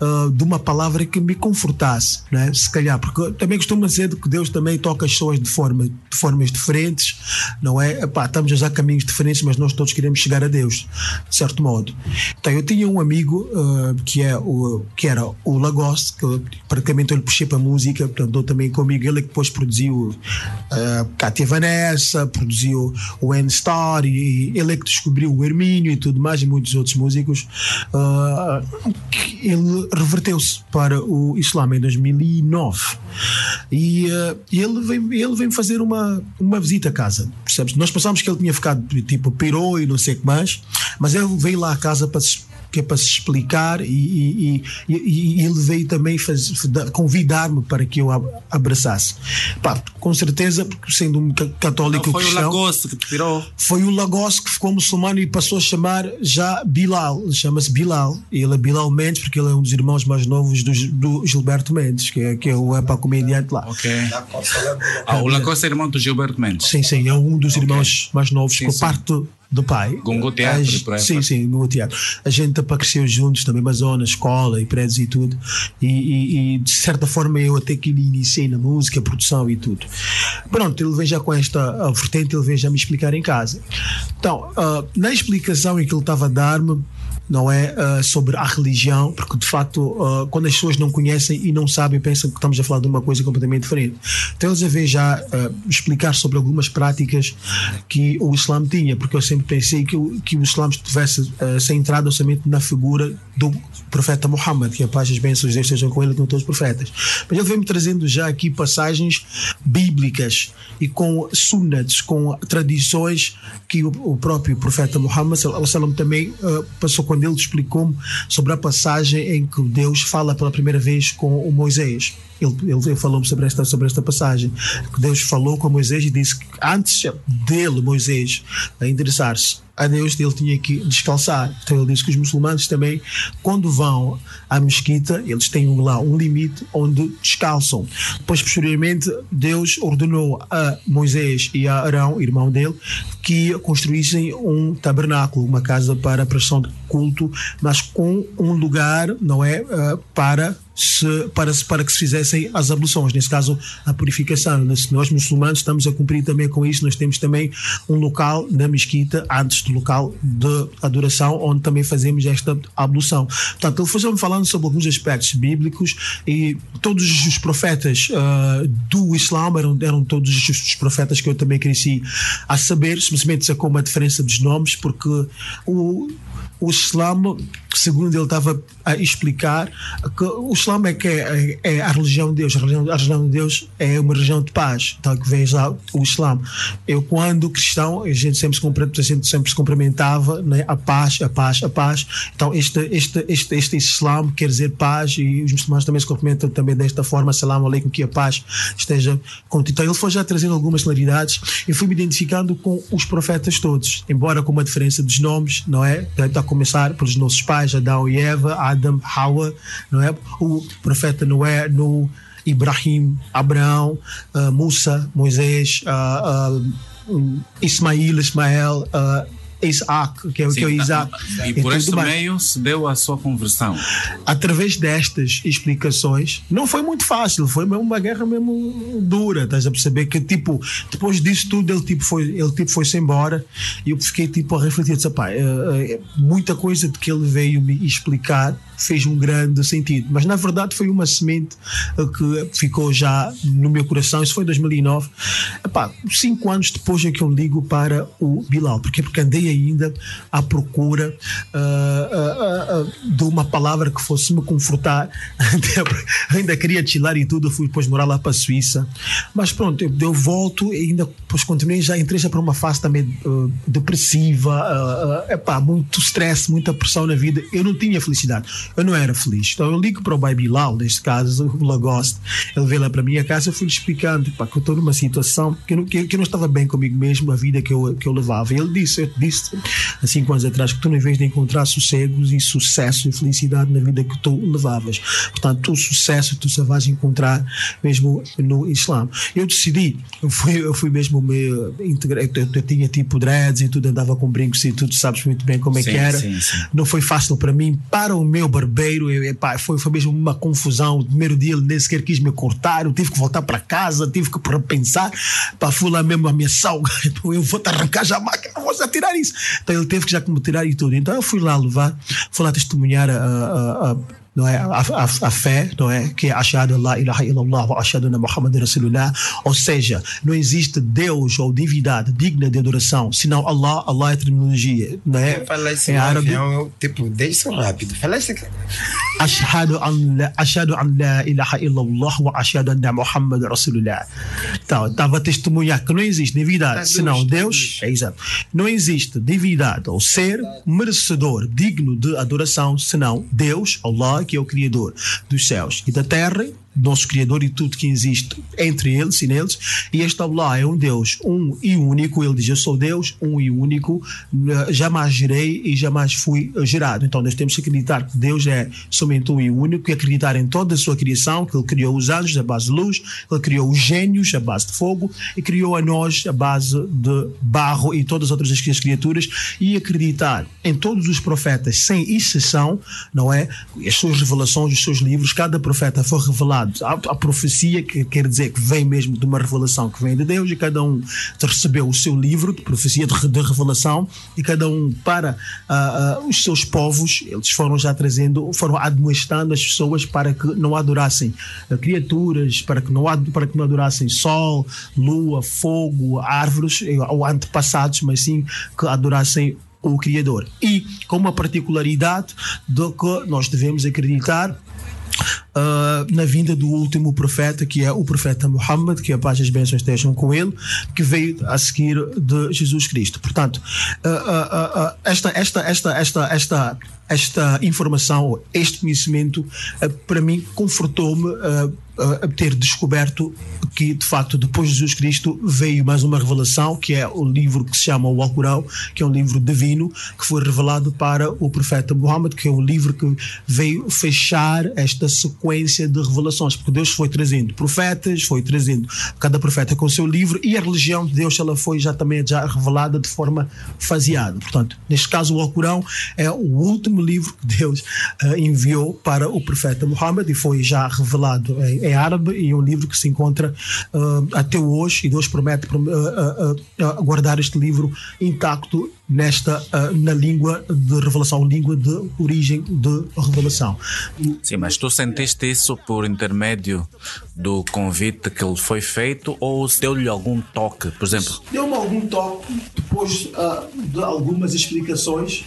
eh, de uma palavra que me confortasse, né? se calhar, porque também costumo dizer que Deus também toca as pessoas de, forma, de formas diferentes, não é? Epá, estamos a usar caminhos diferentes, mas nós todos queremos chegar a Deus, de certo modo. Então, eu tinha um amigo eh, que, é o, que era o Lagos, que eu, praticamente eu lhe puxei para a música, portanto, eu também comigo, ele é que depois produziu uh, Cátia Vanessa, produziu o N-Star, e, e ele é que descobriu o Hermínio e tudo mais, e muitos outros músicos. Uh, ele reverteu-se para o Islã em 2009 e uh, ele veio, ele veio fazer uma, uma visita à casa. Percebes? Nós pensámos que ele tinha ficado tipo pirou e não sei o que mais, mas ele veio lá à casa para se que é para se explicar e, e, e, e ele veio também convidar-me para que eu abraçasse. Pá, com certeza, porque sendo um católico Não foi cristão, o Lagosto que te tirou. Foi o Lagos que ficou muçulmano e passou a chamar já Bilal, chama-se Bilal. Ele é Bilal Mendes, porque ele é um dos irmãos mais novos do, do Gilberto Mendes, que é, que é o epa comediante lá. Ok. Ah, o Lagosta é irmão do Gilberto Mendes. Sim, sim, é um dos irmãos mais novos, Sim, com sim. parte do pai. Gongo Teatro, A- por aí, Sim, sim, no teatro. A gente para cresceu juntos também, mas zona, escola e prédios e tudo. E, e- e, de certa forma eu até que lhe iniciei na música, produção e tudo. Pronto, ele vem já com esta vertente, ele vem já me explicar em casa. Então, ah, na explicação em que ele estava a dar-me, não é ah, sobre a religião, porque de facto, ah, quando as pessoas não conhecem e não sabem, pensam que estamos a falar de uma coisa completamente diferente. Eles a ver já ah, explicar sobre algumas práticas que o Islã tinha, porque eu sempre pensei que, o- que o Islã estivesse centrado somente na figura do profeta Muhammad, que a paz e as bênçãos de Deus estejam com ele com todos os profetas. Mas ele vem-me trazendo já aqui passagens bíblicas e com sunnats, com tradições que o, o próprio profeta Muhammad também passou quando ele explicou-me sobre a passagem em que Deus fala pela primeira vez com o Moisés. Ele, ele, falou-me sobre esta, sobre esta passagem. Que Deus falou com Moisés e disse que antes dele, Moisés, a endereçar-se a Deus, ele tinha que descalçar. Então ele disse que os muçulmanos também, quando vão à mesquita, eles têm lá um limite onde descalçam. Depois, posteriormente, Deus ordenou a Moisés e a Arão, irmão dele, que construíssem um tabernáculo, uma casa para a prestação de culto, mas com um lugar, não é, ah, para se, para, para que se fizessem as abluções, nesse caso a purificação. Nós, nós muçulmanos estamos a cumprir também com isso, nós temos também um local na mesquita, antes do local de adoração, onde também fazemos esta ablução. Portanto, ele foi-me falando sobre alguns aspectos bíblicos e todos os profetas ah, do Islã eram, eram todos os profetas que eu também cresci a saber, simplesmente sacou uma diferença dos nomes, porque o o Islã, segundo ele estava a explicar, que o Islã é que é, é a religião de Deus. A religião, a religião de Deus é uma religião de paz. Então, que vem lá o Islã. Eu, quando cristão, a gente sempre se, a gente sempre se cumprimentava, né? a paz, a paz, a paz. Então, este, este, este, este Islã quer dizer paz e os muçulmanos também se cumprimentam também desta forma. Salam aleikum, que a paz esteja contigo. Então, ele foi já trazendo algumas claridades e fui me identificando com os profetas todos, embora com uma diferença dos nomes, não é? Está a começar pelos nossos pais, Adão e Eva, Adam, Hawa, não é? O profeta Noé, no Ibrahim, Abraão, ah, Musa, Moisés, ah, ah, um, Ismael, ah, Isaac, que é, que é o Isaac. E por este mais. meio se deu a sua conversão. através destas explicações, não foi muito fácil, foi mesmo uma guerra mesmo dura, estás a perceber? Que tipo, depois disso tudo ele tipo foi, ele tipo foi-se embora e eu fiquei tipo a refletir, disse, "Epá, eh, eh, muita coisa de que ele veio me explicar fez um grande sentido, mas na verdade foi uma semente que ficou já no meu coração, isso foi em 2009, Epá, cinco anos depois é que eu ligo para o Bilal, porque porque andei ainda à procura ah, ah, ah, de uma palavra que fosse me confortar. ainda queria chilar e tudo, fui depois morar lá para a Suíça. Mas pronto, eu, eu volto e ainda depois continuei, já entrei já para uma fase também ah, depressiva, ah, epá, muito stress, muita pressão na vida. Eu não tinha felicidade, eu não era feliz. Então eu ligo para o Bai Bilal, neste caso, o Lagoste. Ele veio lá para a minha casa, eu fui lhe explicando epá, que eu estou numa situação que eu, não, que, que eu não estava bem comigo mesmo, a vida que eu, que eu levava. E ele disse, eu te disse há cinco anos atrás que tu, em vez de encontrar sossegos e sucesso e felicidade na vida que tu levavas, portanto, o sucesso tu só vais encontrar mesmo no Islã. Eu decidi, eu fui, eu fui mesmo me integrar, eu, eu tinha tipo dreads e tudo, andava com brincos e tudo, sabes muito bem como é Sim, que era. sim, sim. Não foi fácil para mim, para o meu barbeiro, eu, epá, foi, foi mesmo uma confusão. O primeiro dia ele nem sequer quis me cortar, eu tive que voltar para casa, tive que repensar, para fui lá mesmo a minha salga, eu vou te arrancar já a máquina, vou já tirar isso. Então ele teve que já me tirar e tudo. Então eu fui lá levar, fui lá testemunhar a, a- a- não é? A, a, a fé, não é? Que é Ashadu la ilaha illallah wa ashadu na Muhammad Rasulullah. Ou seja, não existe Deus ou divindade digna de adoração, senão Allah. Allah é terminologia, não é? Fala isso em árabe. eu, tipo, deixa rápido. Fala isso. Ashhadu an la, ashhadu an la ilaha illallah wa ashhadu anna Muhammad Rasulullah. Então, estava a testemunhar que não existe divindade Tá senão Deus, tá Deus. É exato. Não existe divindade ou ser merecedor, digno de adoração senão Deus, Allah, que é o Criador dos céus e da terra nosso Criador e tudo que existe entre eles e neles. E este Allah é um Deus, um e único. Ele diz: Eu sou Deus, um e único. Jamais gerei e jamais fui gerado. Então nós temos que acreditar que Deus é somente um e único e acreditar em toda a sua criação, que Ele criou os anjos à base de luz, Ele criou os gênios à base de fogo e criou a nós à base de barro e todas as outras as criaturas e acreditar em todos os profetas, sem exceção, não é? As suas revelações, os seus livros, cada profeta foi revelado. Há a profecia, que quer dizer que vem mesmo de uma revelação que vem de Deus, e cada um recebeu o seu livro de profecia, de, de revelação, e cada um para ah, ah, os seus povos, eles foram já trazendo, foram admoestando as pessoas para que não adorassem ah, criaturas, para que não, para que não adorassem sol, lua, fogo, árvores, eh, ou antepassados, mas sim que adorassem o Criador. E com uma particularidade de que nós devemos acreditar Uh, na vinda do último profeta, que é o profeta Muhammad, que a paz e as bênçãos estejam com ele, que veio a seguir de Jesus Cristo. Portanto, uh, uh, esta, esta, esta, esta, esta, esta informação, este conhecimento, uh, para mim, confortou-me uh, a ter descoberto que, de facto, depois de Jesus Cristo veio mais uma revelação, que é o livro que se chama o Alcorão, que é um livro divino, que foi revelado para o profeta Muhammad, que é um livro que veio fechar esta sequência de revelações, porque Deus foi trazendo profetas, foi trazendo cada profeta com o seu livro, e a religião de Deus ela foi já também já revelada de forma faseada. Portanto, neste caso, o Alcorão é o último livro que Deus eh, enviou para o profeta Muhammad e foi já revelado em, em árabe e um livro que se encontra uh, até hoje e Deus promete prom- uh, uh, uh, guardar este livro intacto nesta uh, na língua de revelação, língua de origem de revelação. Sim, mas tu sentiste isso por intermédio do convite que ele foi feito ou deu-lhe algum toque? Por exemplo, Deu-me algum toque depois uh, de algumas explicações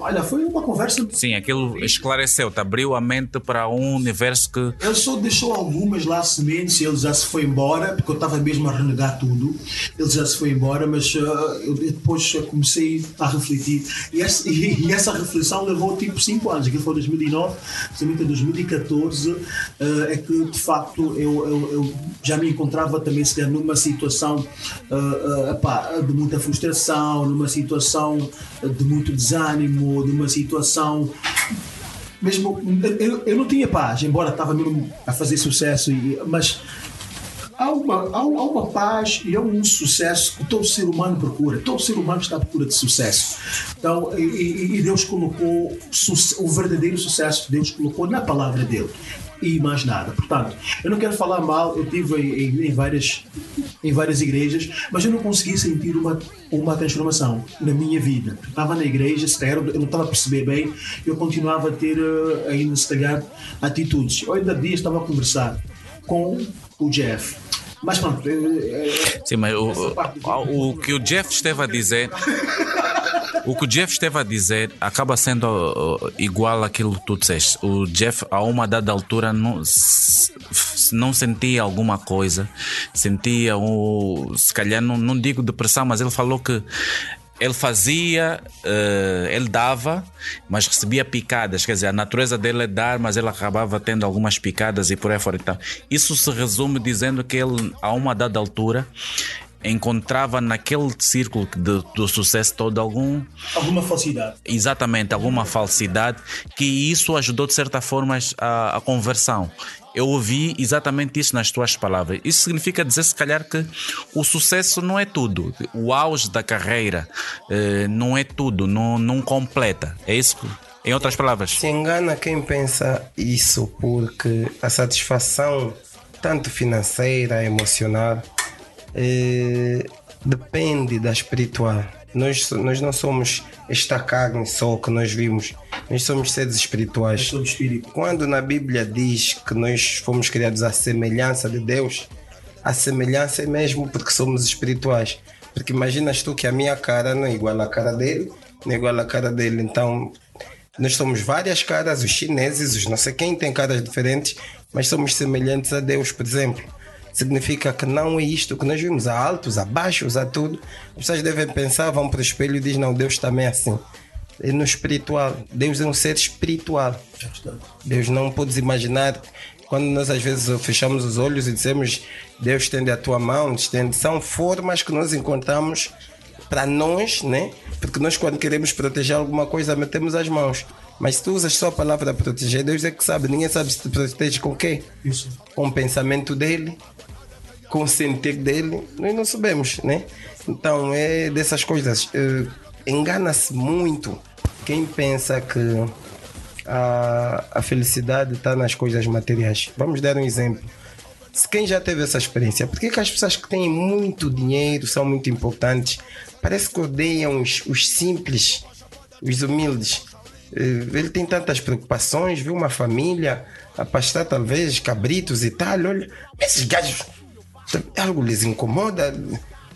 olha, foi uma conversa sim, aquilo esclareceu-te, abriu a mente para um universo que Ele só deixou algumas lá sementes, ele já se foi embora, porque eu estava mesmo a renegar tudo. Ele já se foi embora, mas uh, eu depois comecei a refletir. E essa, e, e essa reflexão levou tipo 5 anos, aquilo foi 2009, somente em 2014, uh, é que de facto eu, eu, eu já me encontrava também se calhar, numa situação uh, epá, de muita frustração, numa situação de muito desânimo, numa situação mesmo eu, eu não tinha paz, embora estava mesmo a fazer sucesso, e, mas há uma, há, há uma paz e há um sucesso que todo ser humano procura. Todo ser humano está à procura de sucesso. Então, e, e- Deus colocou o verdadeiro sucesso, Deus colocou na palavra dele. E mais nada. Portanto, eu não quero falar mal, eu estive em, em- várias, em várias igrejas, mas eu não consegui sentir uma, uma transformação na minha vida. Eu estava na igreja, eu não estava a perceber bem, eu continuava a ter eh, ainda, se calhar, atitudes. Eu ainda dias estava a conversar com o Jeff. Mas pronto, eh, eh, Sim, mas o, o, o que o Jeff esteve a dizer. O que o Jeff esteve a dizer acaba sendo uh, igual àquilo que tu disseste. O Jeff, a uma dada altura, não, não sentia alguma coisa, sentia, o, se calhar, não, não digo depressão, mas ele falou que ele fazia, eh, ele dava, mas recebia picadas. Quer dizer, a natureza dele é dar, mas ele acabava tendo algumas picadas e por aí fora. Então, isso se resume dizendo que ele, a uma dada altura, encontrava naquele círculo de- do sucesso todo algum alguma falsidade. exatamente alguma falsidade que isso ajudou de certa forma a, a conversão. Eu ouvi exatamente isso nas tuas palavras. Isso significa dizer, se calhar, que o sucesso não é tudo. O auge da carreira eh, não é tudo, não, não completa. É isso? Em outras palavras. Se engana quem pensa isso, porque a satisfação, tanto financeira, emocional, eh, depende da espiritual. Nós, nós não somos esta carne só que nós vimos Nós somos seres espirituais. Somos espírito. Quando na Bíblia diz que nós fomos criados à semelhança de Deus, a semelhança é mesmo porque somos espirituais. Porque imaginas tu que a minha cara não é igual à cara dele, não é igual à cara dele. Então, nós somos várias caras, os chineses, os não sei quem têm caras diferentes, mas somos semelhantes a Deus, por exemplo. Significa que não é isto que nós vimos, há altos, há baixos, há tudo. As pessoas devem pensar, vão para o espelho e dizem, não, Deus também é assim. É no espiritual. Deus é um ser espiritual. Deus não podes imaginar quando nós às vezes fechamos os olhos e dizemos Deus estende a tua mão, estende, são formas que nós encontramos para nós, né? Porque nós quando queremos proteger alguma coisa metemos as mãos. Mas se tu usas só a palavra proteger, Deus é que sabe, ninguém sabe se te protege com o quê? Isso. Com o pensamento dele, com o sentir dele, nós não sabemos, né? Então é dessas coisas. eh, Engana-se muito quem pensa que a, a felicidade está nas coisas materiais. Vamos dar um exemplo. Se quem já teve essa experiência, por que, as pessoas que têm muito dinheiro são muito importantes? Parece que odeiam os, os simples, os humildes. Eh, Ele tem tantas preocupações, viu uma família a pastar talvez cabritos e tal. Olha, esses gajos, algo lhes incomoda?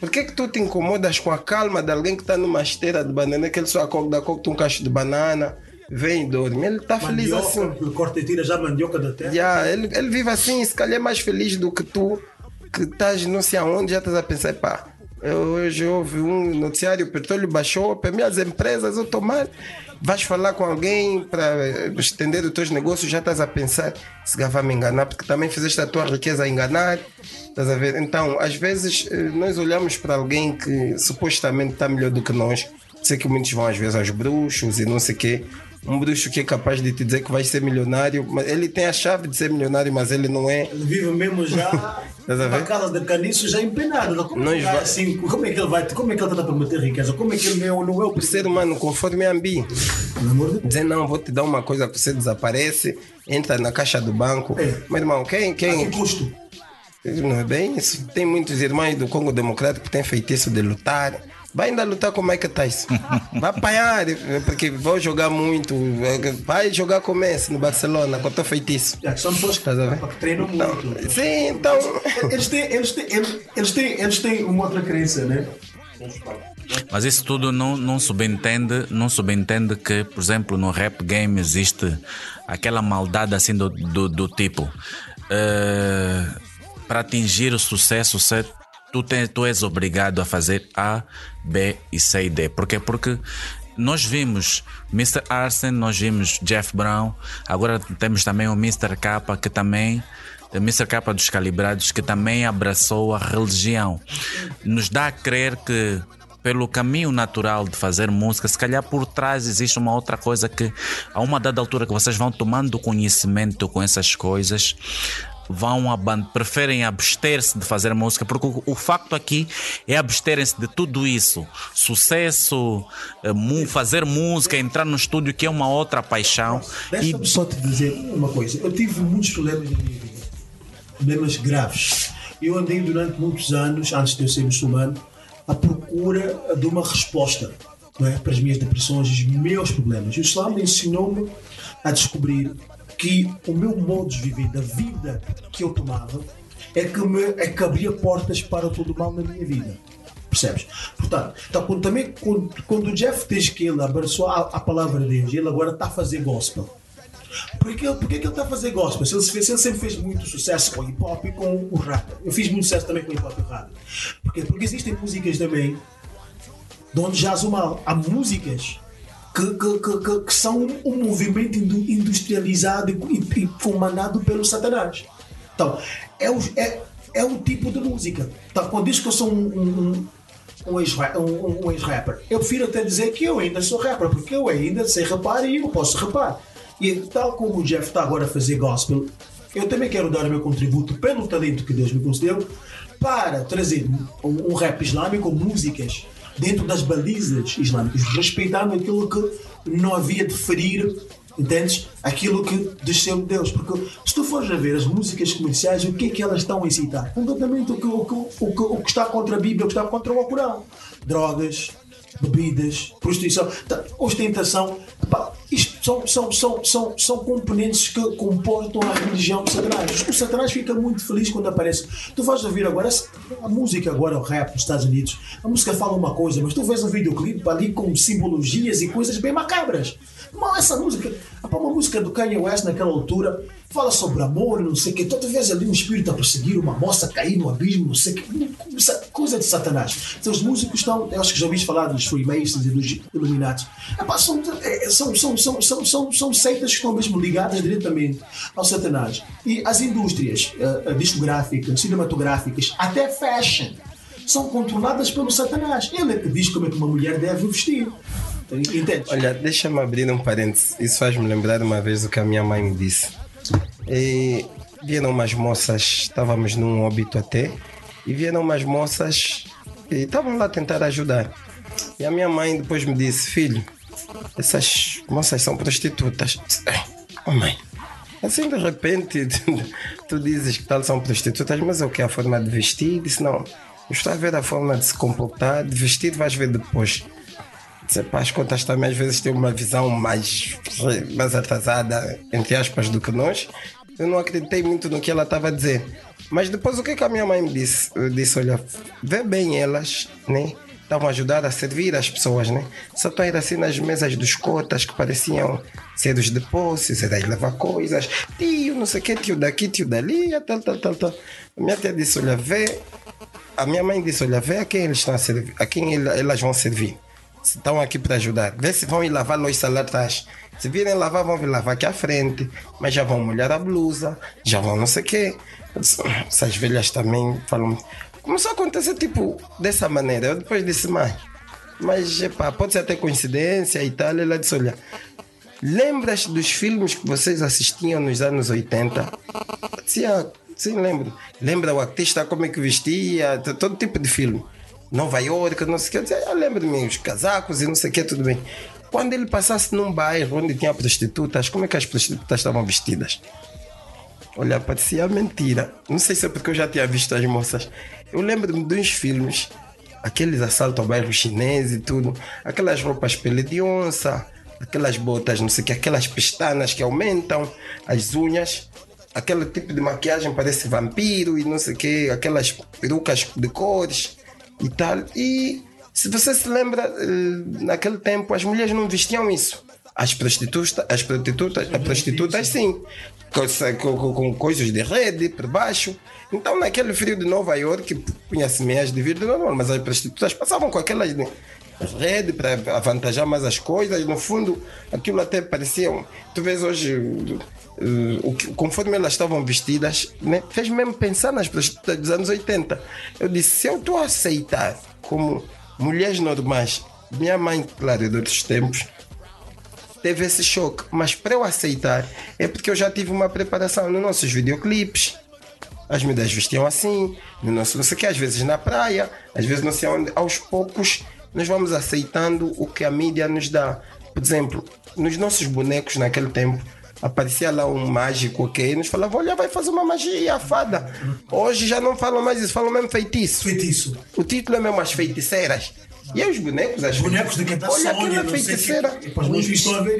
Por que, que tu te incomodas com a calma de alguém que está numa esteira de banana, que ele só acorda, corta um cacho de banana, vem e dorme? Ele está feliz assim. Mandioca, corta e tira já a mandioca da terra. Já, ele, ele vive assim, se calhar é mais feliz do que tu, que estás não sei aonde, já estás a pensar, pá, eu, hoje houve um noticiário, o petróleo baixou, para minhas empresas, eu estou mal. Vais falar com alguém para estender os teus negócios, já estás a pensar, se vai me enganar, porque também fizeste a tua riqueza a enganar. Estás a ver? Então, às vezes, eh, nós olhamos para alguém que supostamente está melhor do que nós. Sei que muitos vão às vezes aos bruxos e não sei o quê. Um bruxo que é capaz de te dizer que vai ser milionário, mas ele tem a chave de ser milionário, mas ele não é. Ele vive mesmo já a na casa de caniço já empenado. Como, Nós é vai va- assim, como é que ele vai como é que ele está a prometer riqueza? Como é que ele não é, não é o O ser humano, conforme a Ambi, dizer não, vou te dar uma coisa que você desaparece, entra na caixa do banco. É. Meu irmão, quem, A quem, que custo? Não é bem isso. Tem muitos irmãos do Congo Democrático que têm feitiço de lutar. Vai ainda lutar com o Mike Tyson. Vai apanhar, porque vou jogar muito. Vai jogar com o Messi no Barcelona, com o teu feitiço. Já, são pessoas que, ver? que treinam muito. Sim, então. Eles têm, eles, têm, eles, eles, têm, eles têm uma outra crença, né? Mas isso tudo não, não subentende, não subentende que, por exemplo, no rap game existe aquela maldade assim do, do, do tipo eh, para atingir o sucesso, você- tu, tem, tu és obrigado a fazer A, B e C e D. Por quê? Porque nós vimos Mr. Arsen, nós vimos Jeff Brown, agora temos também o Mr. K, que também Mr. K dos Calibrados, que também abraçou a religião. Nos dá a crer que pelo caminho natural de fazer música, se calhar por trás existe uma outra coisa que a uma dada altura que vocês vão tomando conhecimento com essas coisas, vão aban- preferem abster-se de fazer música, porque o, o facto aqui é absterem-se de tudo isso. Sucesso, eh, fazer música, entrar no estúdio, que é uma outra paixão. E Deixa-me só te dizer uma coisa. Eu tive muitos problemas na minha vida. Problemas graves. Eu andei durante muitos anos, antes de eu ser muçulmano, à procura de uma resposta é? para as minhas depressões e os meus problemas. O Islã ensinou-me a descobrir que o meu modo de viver, da vida que eu tomava, é que, me, é que abria portas para todo o mal na minha vida. Percebes? Portanto, então, quando, também, quando, quando o Jeff diz que ele abraçou a, a palavra de Deus ele agora está a fazer gospel, por que, ele- por que ele está a fazer gospel? Se ele, se ele sempre fez muito sucesso com o hip hop e com o rap. Eu fiz muito sucesso também com o hip hop e o rap. Porque, porque existem músicas também de onde jaz o mal. Há músicas que, que, que, que- são um movimento indu- industrializado e, e, comandado pelo Satanás. Então, é o, é, é o tipo de música. Então, quando diz que eu sou um, um, um- um ex-ra- um- um ex-rapper, eu prefiro até dizer que eu ainda sou rapper, porque eu ainda sei rapar e eu posso rapar. E tal como o Jeff está agora a fazer gospel, eu também quero dar o meu contributo pelo talento que Deus me concedeu para trazer um, um rap islâmico, músicas dentro das balizas islâmicas, respeitando aquilo que não havia de ferir, entendes? Aquilo que desceu de Deus. Porque se tu fores a ver as músicas comerciais, o que é que elas estão a incitar? Completamente o que, o que, o que, o que está contra a Bíblia, o que está contra o Alcorão. Drogas, bebidas, prostituição, tá, ostentação. Pá, isto são, são, são, são, são componentes que comportam a religião do Satanás. O Satanás fica muito feliz quando aparece. Tu vais ouvir agora a música, agora o rap nos Estados Unidos. A música fala uma coisa, mas tu vês um videoclipe ali com simbologias e coisas bem macabras. Mal essa música, uma música do Kanye West naquela altura fala sobre amor, não sei o que. Toda vez ali um espírito a perseguir uma moça cair no abismo, não sei o que. Coisa de Satanás. Então os músicos estão, eu acho que já ouviste falar dos Freemasons e dos Illuminati. Epá, são, são, são, são, são, são, são seitas que estão mesmo ligadas diretamente ao Satanás. E as indústrias uh, discográficas, cinematográficas, até fashion, são controladas pelo Satanás. Ele é que diz como é que uma mulher deve vestir. Olha, deixa-me abrir um parênteses. Isso faz-me lembrar uma vez o que a minha mãe me disse. E vieram umas moças, estávamos num óbito até, e vieram umas moças e estavam lá a tentar ajudar. E a minha mãe depois me disse: Filho, essas moças são prostitutas. Oh, mãe. Assim de repente tu dizes que tal são prostitutas, mas é o que? A forma de vestir? Disse: Não, estou a ver a forma de se comportar, de vestir vais ver depois. Para as contas também às vezes têm uma visão mais, mais atrasada, entre aspas, do que nós. Eu não acreditei muito no que ela estava a dizer. Mas depois o que, que a minha mãe me disse? Eu disse, olha, vê bem elas, né? Estavam a ajudar a servir as pessoas, né? Só estão a ir assim nas mesas dos cotas que pareciam ser os depósitos, era levar coisas. Tio, não sei o que, tio daqui, tio dali, tal, tal, tal, tal. A minha tia disse, olha, vê. A minha mãe disse, olha, vê a quem eles estão a servir, a quem elas vão servir estão aqui para ajudar. Vê se vão ir lavar louça lá atrás. Se virem lavar, vão vir lavar aqui à frente. Mas já vão molhar a blusa, já vão não sei o quê. Essas velhas também falam. Começou a acontecer tipo dessa maneira. Eu depois disse, mãe, mas epa, pode ser até coincidência e tal. Ela disse, olha, lembras dos filmes que vocês assistiam nos anos 80? Sim, sim lembro. Lembra o artista como é que vestia, todo tipo de filme. Nova York, não sei o que. Eu lembro-me, os casacos e não sei o que, tudo bem. Quando ele passasse num bairro onde tinha prostitutas, como é que as prostitutas estavam vestidas? Olha, parecia mentira. Não sei se é porque eu já tinha visto as moças. Eu lembro-me de uns filmes, aqueles assaltos ao bairro chinês e tudo, aquelas roupas pele de onça, aquelas botas, não sei o que, aquelas pestanas que aumentam, as unhas, aquele tipo de maquiagem parece vampiro e não sei o que, aquelas perucas de cores e tal. E se você se lembra, eh, naquele tempo as mulheres não vestiam isso. As prostitutas, as prostitutas, as prostitutas sim, com, com, com, coisas de rede por baixo. Então, naquele frio de Nova York, punha-se meias de vidro normal, mas as prostitutas passavam com aquelas de rede para avantajar mais as coisas. No fundo, aquilo até parecia. Tu vês hoje, uh, conforme elas estavam vestidas, né, fez mesmo pensar nas prostitutas dos anos 80. Eu disse: se eu estou a aceitar como mulheres normais, minha mãe, claro, de outros tempos, teve esse choque. Mas para eu aceitar, é porque eu já tive uma preparação nos nossos videoclipes. As mulheres vestiam assim, no nosso não sei o que, às vezes na praia, às vezes não sei onde. Aos poucos, nós vamos aceitando o que a mídia nos dá. Por exemplo, nos nossos bonecos naquele tempo, aparecia lá um mágico que nos falava: Olha, vai fazer uma magia, fada. Hoje já não falam mais isso, falam mesmo feitiço. Feitiço. O título é mesmo As Feiticeiras. E os bonecos, as bonecos de quem está Olha aquela feiticeira.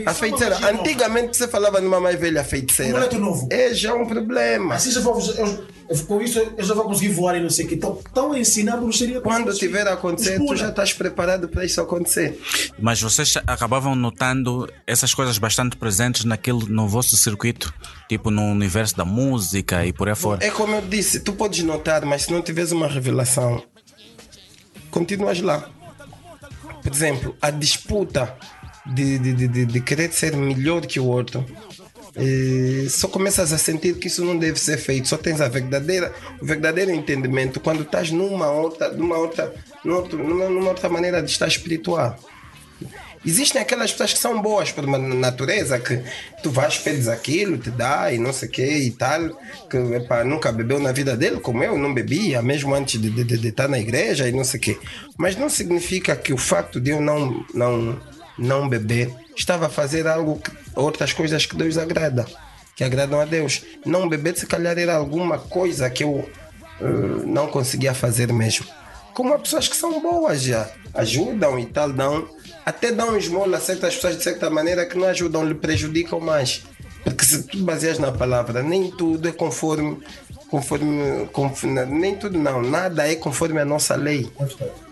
A feiticeira. Antigamente você falava numa mais velha feiticeira. Novo. É já um problema. Assim já com isso eu já vou conseguir voar e não sei o que. Então, estão ensinando bruxaria. Quando tiver a acontecer, tu já estás preparado para isso acontecer. Mas vocês acabavam notando essas coisas bastante presentes naquele, no vosso circuito? Tipo no universo da música e por aí fora? É como eu disse, tu podes notar, mas se não tiveres uma revelação, continuas lá por exemplo, a disputa de, de, de, de querer ser melhor que o outro. E só começas a sentir que isso não deve ser feito. Só tens a verdadeira, o verdadeiro entendimento quando estás numa outra, numa outra, numa, numa outra maneira de estar espiritual. Existem aquelas pessoas que são boas por natureza, que tu vais, pedes aquilo, te dá e não sei o que e tal, que epa, nunca bebeu na vida dele, como eu, não bebia, mesmo antes de, de, de, de estar na igreja e não sei o que. Mas não significa que o facto de eu não, não, não beber estava a fazer algo, outras coisas que Deus agrada, que agradam a Deus. Não beber, se calhar, era alguma coisa que eu uh, não conseguia fazer mesmo. Como há pessoas que são boas já, ajudam e tal, dão até dão esmola a certas pessoas de certa maneira que não ajudam, lhe prejudicam mais. Porque se tu baseias na palavra, nem tudo é conforme, conforme, conforme. Nem tudo não, nada é conforme a nossa lei.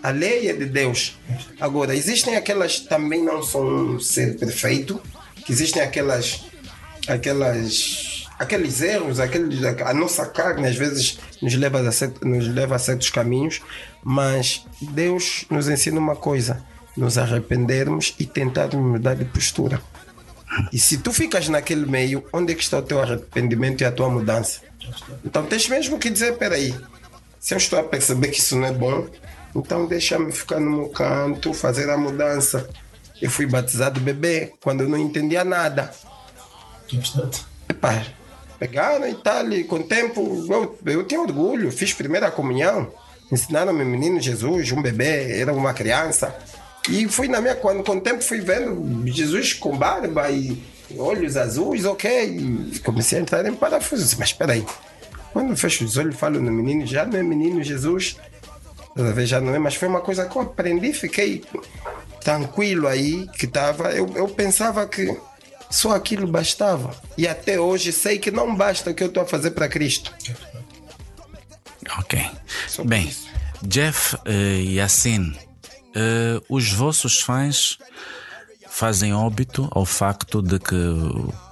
A lei é de Deus. Agora, existem aquelas que também não são um ser perfeito, que existem aquelas. aquelas aqueles erros, aqueles, a nossa carne às vezes nos leva, a certo, nos leva a certos caminhos, mas Deus nos ensina uma coisa: nos arrependermos e tentarmos mudar de postura. E se tu ficas naquele meio, onde é que está o teu arrependimento e a tua mudança? Então tens mesmo que dizer: peraí, se eu estou a perceber que isso não é bom, então deixa-me ficar no meu canto, fazer a mudança. Eu fui batizado bebê quando eu não entendia nada. Epá, pegaram e tal, e com o tempo eu, eu tinha orgulho, fiz primeira comunhão, ensinaram-me menino Jesus, um bebê, era uma criança. E fui na minha, quando com o tempo fui vendo Jesus com barba e olhos azuis, ok. E comecei a entrar em parafuso. Mas espera aí, quando fecho os olhos falo no menino, já não é menino Jesus, já não é, mas foi uma coisa que eu aprendi, fiquei tranquilo aí que estava. Eu, eu pensava que só aquilo bastava. E até hoje sei que não basta o que eu estou a fazer para Cristo. Ok. Bem, Jeff uh, e Yassin, uh, os vossos fãs fazem óbito ao facto de que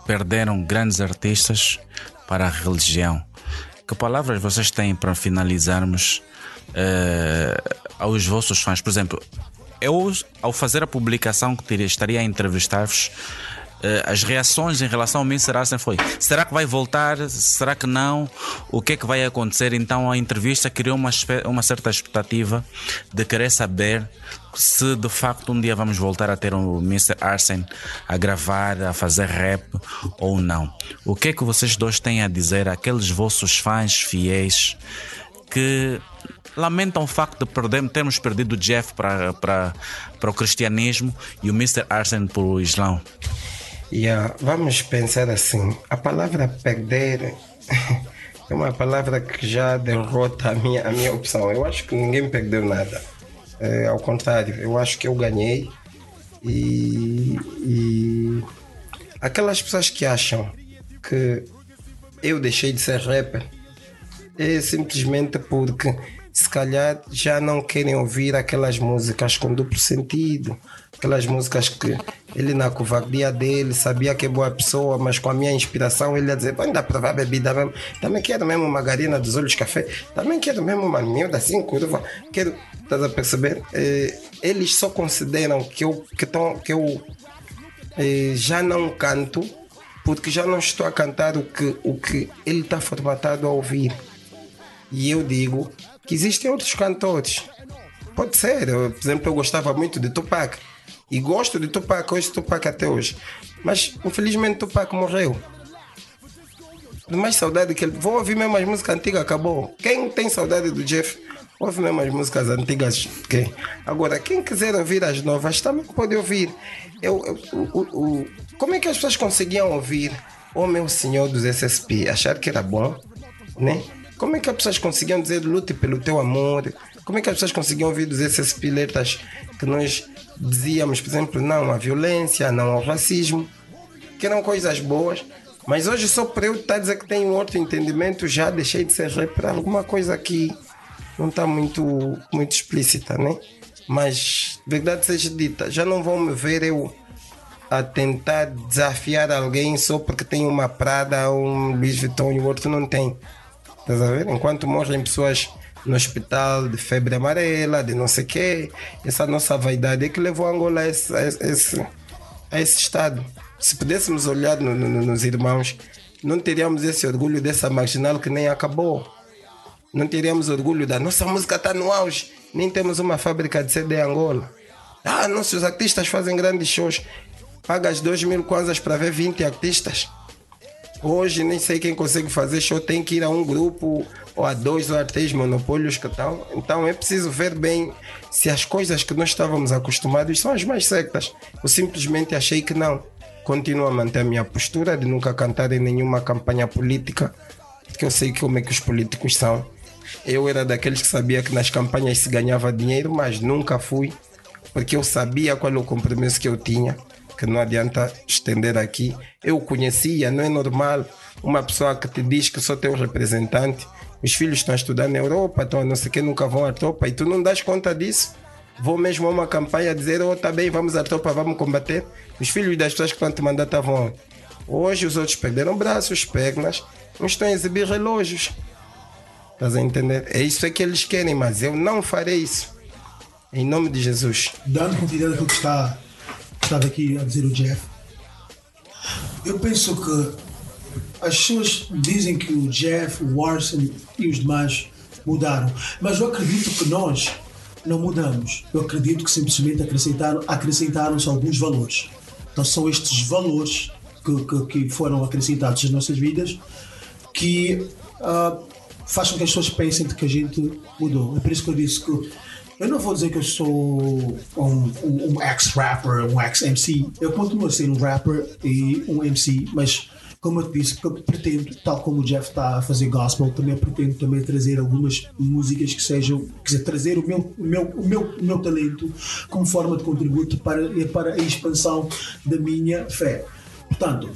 perderam grandes artistas para a religião. Que palavras vocês têm para finalizarmos uh, aos vossos fãs? Por exemplo, eu, ao fazer a publicação que estaria a entrevistar-vos, as reações em relação ao Mr. Arsen foi: será que vai voltar? Será que não? O que é que vai acontecer? Então a entrevista criou uma, uma certa expectativa de querer saber se de facto um dia vamos voltar a ter o Mr. Arsen a gravar, a fazer rap ou não. O que é que vocês dois têm a dizer àqueles vossos fãs fiéis que lamentam o facto de perder, termos perdido o Jeff para, para, para o cristianismo e o Mr. Arsen para o Islão? Yeah, vamos pensar assim: a palavra perder é uma palavra que já derrota a minha, a minha opção. Eu acho que ninguém perdeu nada. É, ao contrário, eu acho que eu ganhei. E, e aquelas pessoas que acham que eu deixei de ser rapper é simplesmente porque se calhar já não querem ouvir aquelas músicas com duplo sentido, aquelas músicas que ele na covardia dele sabia que é boa pessoa, mas com a minha inspiração ele ia dizer: ainda provar bebida mesmo, também quero mesmo uma garina dos olhos café, também quero mesmo uma miúda assim, curva, quero, estás a perceber? Eh, eles só consideram que eu, que tão, que eu eh, já não canto porque já não estou a cantar o que, o que ele está formatado a ouvir. E eu digo que existem outros cantores. Pode ser, eu, por exemplo, eu gostava muito de Tupac. E gosto de Tupac, hoje Tupac até hoje. Mas infelizmente Tupac morreu. De mais saudade que ele. Vou ouvir mesmo as músicas antigas, acabou. Quem tem saudade do Jeff, ouve mesmo as músicas antigas. Okay? Agora, quem quiser ouvir as novas também pode ouvir. Eu, eu o, o, como é que as pessoas conseguiam ouvir O oh, Meu Senhor dos SSP? Achar que era bom, né? Como é que as pessoas conseguiam dizer lute pelo teu amor? Como é que as pessoas conseguiam ouvir dos esses piletas que nós dizíamos, por exemplo, não à violência, não ao racismo, que eram coisas boas, mas hoje só por eu estar dizer que tenho outro entendimento, já deixei de ser rap para alguma coisa que não está muito, muito explícita, né? Mas, verdade seja dita, já não vão me ver eu a tentar desafiar alguém só porque tem uma Prada, um Louis Vuitton e o outro não tem. Estás a ver? Enquanto morrem pessoas no hospital de febre amarela, de não sei o quê, essa nossa vaidade é que levou a Angola a esse, a esse, a esse estado. Se pudéssemos olhar no, no, nos irmãos, não teríamos esse orgulho dessa marginal que nem acabou. Não teríamos orgulho da nossa música está no auge, nem temos uma fábrica de CD em Angola. Ah, nossos artistas fazem grandes shows. Pagas 2 mil kwanzas para ver 20 artistas. Hoje nem sei quem consegue fazer show, tem que ir a um grupo ou a dois ou a três monopólios que tal. Então é preciso ver bem se as coisas que nós estávamos acostumados são as mais certas. Eu simplesmente achei que não. Continuo a manter a minha postura de nunca cantar em nenhuma campanha política, porque eu sei como é que os políticos são. Eu era daqueles que sabia que nas campanhas se ganhava dinheiro, mas nunca fui porque eu sabia qual é o compromisso que eu tinha, que não adianta estender aqui. Eu conhecia, não é normal uma pessoa que te diz que só tem um representante, os filhos estão a estudar na Europa, estão a não sei que, nunca vão à tropa, e tu não das conta disso. Vou mesmo a uma campanha dizer, oh, tá bem, vamos à tropa, vamos combater. Os filhos das pessoas que vão te mandar estavam Hoje os outros perderam braços, pernas, não estão a exibir relógios. Estás a entender? É isso é que eles querem, mas eu não farei isso. Em nome de Jesus. Dando continuidade àquilo que está, estava aqui a dizer o Jeff, eu penso que as pessoas dizem que o Jeff, o Warson e os demais mudaram, mas eu acredito que nós não mudamos. Eu acredito que simplesmente acrescentaram, acrescentaram-se alguns valores. Então são estes valores que, que, que foram acrescentados nas nossas vidas que uh, com que as pessoas pensem que a gente mudou. É por isso que eu disse que eu não vou dizer que eu sou um, um, um ex-rapper, um ex-MC. Eu continuo a ser um rapper e um MC, mas como eu te disse, eu pretendo, tal como o Jeff está a fazer gospel, também pretendo também trazer algumas músicas que sejam, quer dizer, trazer o meu, o meu, o meu, o meu talento como forma de contributo para, para a expansão da minha fé. Portanto,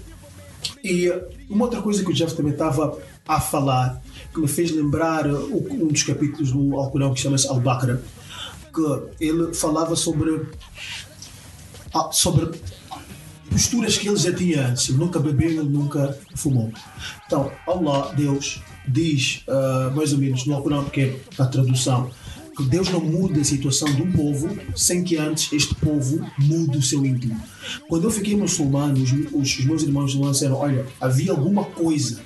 e uma outra coisa que o Jeff também estava a falar, que me fez lembrar um dos capítulos do Alcorão que chama-se Al-Baqarah, que ele falava sobre, ah, sobre posturas que ele já tinha antes. Ele nunca bebeu, ele nunca fumou. Então, Allah, Deus, diz uh, mais ou menos no Alcorão, que é a tradução, que Deus não muda a situação de um povo sem que antes este povo mude o seu íntimo. Quando eu fiquei muçulmano, os, os meus irmãos muçulmanos disseram: Olha, havia alguma coisa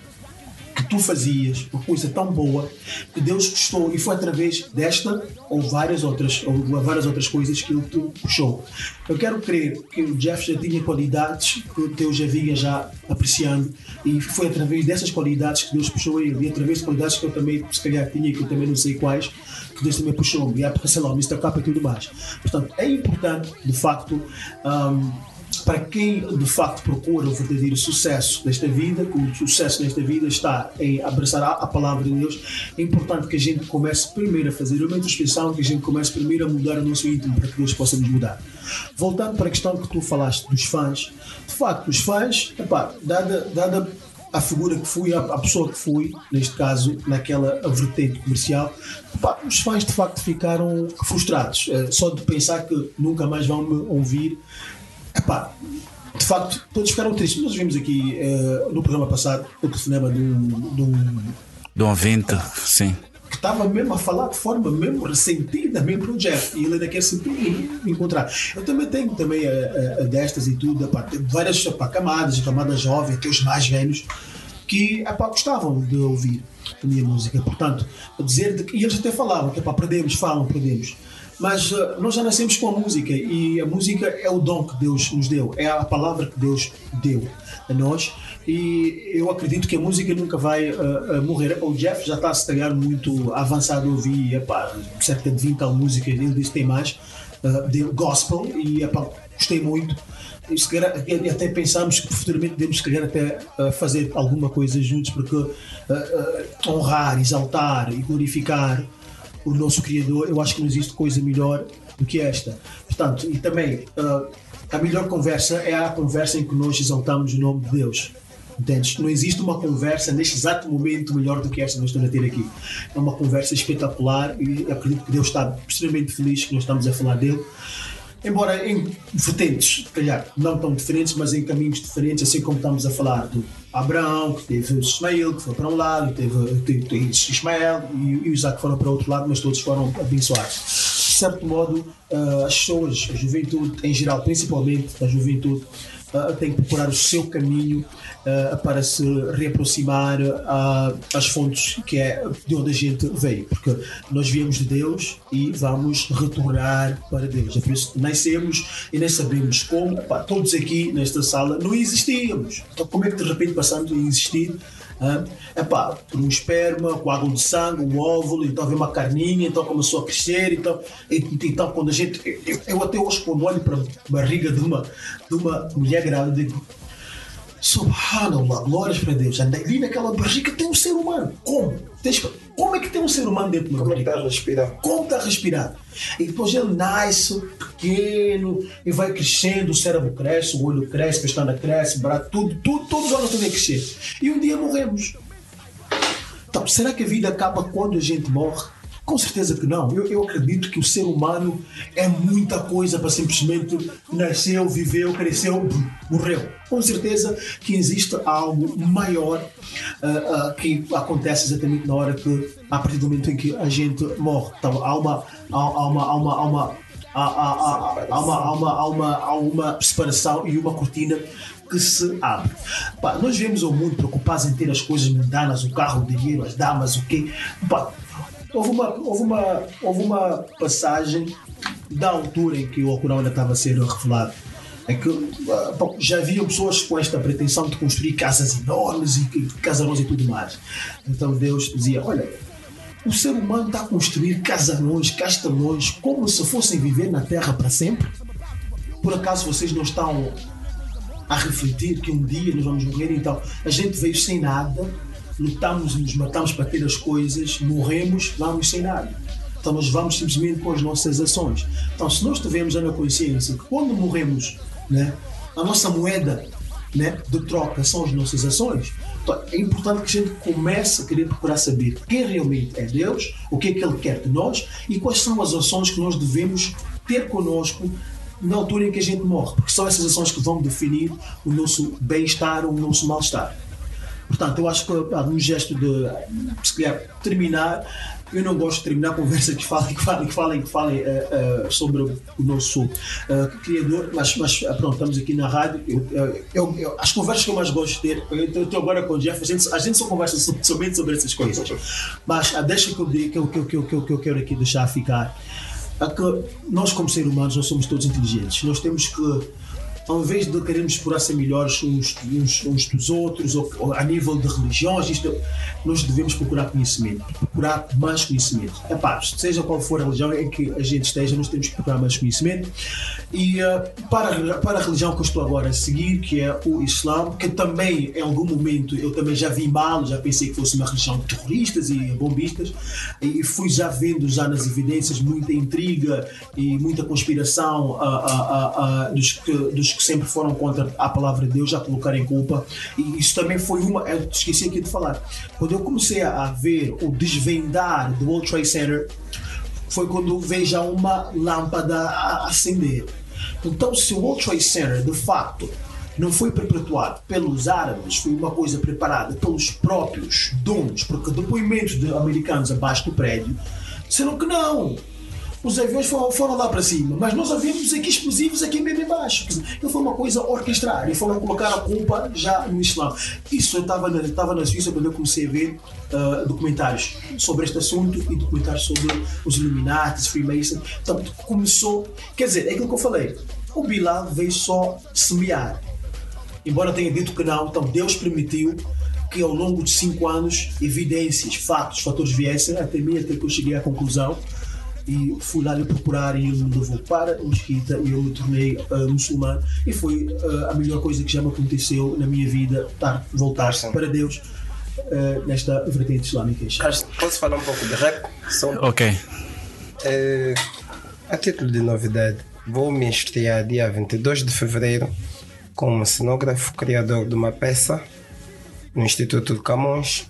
que tu fazias, uma coisa tão boa, que Deus gostou e foi através desta ou várias outras, ou várias outras coisas que Ele te puxou. Eu quero crer que o Jeff já tinha qualidades que Deus já vinha já apreciando e foi através dessas qualidades que Deus puxou ele e através de qualidades que eu também, se calhar, tinha que eu também não sei quais, que Deus também puxou-me, e sei lá, o Mr. Capa e tudo mais. Portanto, é importante, de facto, um, para quem de facto procura o verdadeiro sucesso desta vida, o sucesso nesta vida está em abraçar a palavra de Deus, é importante que a gente comece primeiro a fazer uma introspeção, que a gente comece primeiro a mudar o nosso íntimo para que Deus possa nos mudar. Voltando para a questão que tu falaste dos fãs, de facto, os fãs, epá, dada, dada a figura que fui, a, pessoa que fui, neste caso, naquela vertente comercial, epá, os fãs de facto ficaram frustrados. É, só de pensar que nunca mais vão me ouvir Epá, de facto, todos ficaram tristes. Nós vimos aqui uh, no programa passado o telefonema de um. De um, de um ouvinte, sim. Que estava mesmo a falar de forma mesmo ressentida mesmo para o Jeff. E ele ainda quer se encontrar. Eu também tenho também a, a, a destas e tudo, epá, várias epá, camadas, camadas jovens, até os mais velhos, que epá, gostavam de ouvir a minha música. Portanto, dizer de e eles até falavam que epá, perdemos, falam, perdemos mas uh, nós já nascemos com a música e a música é o dom que Deus nos deu, é a palavra que Deus deu a nós e eu acredito que a música nunca vai uh, uh, morrer. O Jeff já está a se calhar muito avançado, eu ouvi epá, cerca de 20 tal músicas, ele disse que tem mais, uh, de gospel e epá, gostei muito. E, se calhar, até pensamos que futuramente devemos se calhar até fazer alguma coisa juntos porque honrar, exaltar e glorificar o nosso Criador, eu acho que não existe coisa melhor do que esta. Portanto, e também uh, a melhor conversa é a conversa em que nós exaltamos o nome de Deus. Entendes? Não existe uma conversa neste exato momento melhor do que esta que nós estamos a ter aqui. É uma conversa espetacular e acredito que Deus está extremamente feliz que nós estamos a falar dele embora em vertentes, calhar, não tão diferentes, mas em caminhos diferentes, assim como estamos a falar do Abraão, que teve Ismael, que foi para um lado, teve, teve, teve Ismael e, e Isaac foram para outro lado, mas todos foram abençoados. De certo modo, uh, as pessoas, a juventude em geral, principalmente a juventude, uh, tem que procurar o seu caminho uh, para se reaproximar uh, às fontes que é de onde a gente veio, porque nós viemos de Deus e vamos retornar para Deus. É por isso nascemos e nem sabemos como. Todos aqui nesta sala não existíamos. Então, como é que de repente passamos a existir? Epá, por um esperma, coágulo de sangue, um óvulo, então vem uma carninha, então começou a crescer, então, então quando a gente, eu, eu até hoje quando olho para a barriga de uma, de uma mulher grávida, digo, Subhanallah, glórias para Deus. Ali naquela barriga tem um ser humano. Como? Como é que tem um ser humano dentro de uma Como é que está a respirar? Como está a respirar? E depois ele nasce pequeno e vai crescendo, o cérebro cresce, o olho cresce, a pestana cresce, o braço, tudo, tudo, todos os órgãos têm crescer. E um dia morremos. Então, será que a vida acaba quando a gente morre? Com certeza que não. Eu, eu acredito que o ser humano é muita coisa para simplesmente nasceu, viveu, cresceu, morreu. Com certeza que existe algo maior ah, ah, que acontece exatamente na hora que, a partir do momento em que a gente morre. Então, há uma. Há uma, há uma, há uma há, há, há, há uma, há, uma, há, uma, há uma separação e uma cortina que se abre. Pá, nós vemos o mundo preocupados em ter as coisas mundanas, o carro, o dinheiro, as damas, o quê. Pá, houve, uma, houve, uma, houve uma passagem da altura em que o Alcorão ainda estava a ser revelado. É que ah, bom, já haviam pessoas com esta pretensão de construir casas enormes e casarões e tudo mais. Então Deus dizia: Olha, o ser humano está a construir casarões, castelões, como se fossem viver na Terra para sempre? Por acaso vocês não estão a refletir que um dia nós vamos morrer? Então, a gente veio sem nada, lutamos e nos matamos para ter as coisas, morremos, vamos sem nada. Então, nós vamos simplesmente com as nossas ações. Então, se nós tivermos já na consciência que quando morremos, né, a nossa moeda né, de troca são as nossas ações, então é importante que a gente comece a querer procurar saber quem realmente é Deus, o que é que Ele quer de nós e quais são as ações que nós devemos ter connosco na altura em que a gente morre, porque são essas ações que vão definir o nosso bem-estar ou o nosso mal-estar. Portanto, eu acho que um gesto de, se calhar, terminar. Eu não gosto de terminar conversas que falem, que falem, que falem, que falem eh, eh, sobre o nosso eh, criador, mas, mas eh, pronto, estamos aqui na rádio. Eu, eu- eu- as conversas que eu mais gosto de ter, eu estou agora com o Jeff, a gente, a gente só conversa so- somente sobre essas coisas. Mas a deixa que eu, que, que, eu, que eu- que eu quero aqui deixar ficar é que nós, como seres humanos, nós somos todos inteligentes. Nós temos que, ao invés de querermos explorar ser melhores uns, uns, uns dos outros, ou, ou a nível de religiões, isto, nós devemos procurar conhecimento, procurar mais conhecimento. Epá, seja qual for a religião em que a gente esteja, nós temos que procurar mais conhecimento. E eh, para, para a religião que eu estou agora a seguir, que é o Islã, que também, em algum momento, eu também já vi mal, já pensei que fosse uma religião de terroristas e bombistas, e fui já vendo já nas evidências muita intriga e muita conspiração ah, ah, dos, dos que sempre foram contra a palavra de Deus, já colocarem culpa. E isso também foi uma. Eu esqueci aqui de falar. Quando eu comecei a ver o desvendar do World Trade Center, foi quando veio já uma lâmpada a acender. Então, se o World Trade Center, de facto, não foi perpetuado pelos árabes, foi uma coisa preparada pelos próprios donos, porque depoimentos de americanos abaixo do prédio disseram que não. Os aviões foram, foram lá para cima, mas nós havíamos aqui explosivos aqui mesmo embaixo. Então foi uma coisa orquestrada e foram colocar a culpa já no Islã. Isso eu estava na, estava na Suíça quando eu comecei a ver ah, documentários sobre este assunto e documentários sobre os Illuminati, Freemason. Então começou, quer dizer, é aquilo que eu falei. O Bilal veio só semear. Embora tenha dito que não, então Deus permitiu que ao longo de cinco anos evidências, fatos, fatores viessem até mim, até que eu cheguei à conclusão e fui lá lhe procurar e ele me levou para a mesquita e eu me tornei ah, muçulmano e foi ah, a melhor coisa que já me aconteceu na minha vida, estar, voltar Sim. para Deus ah, nesta vertente islâmica. Carlos, Posso falar um pouco de rap? Só Ok. É, a título de novidade, vou me estrear dia 22 de fevereiro como cenógrafo criador de uma peça no Instituto de Camões.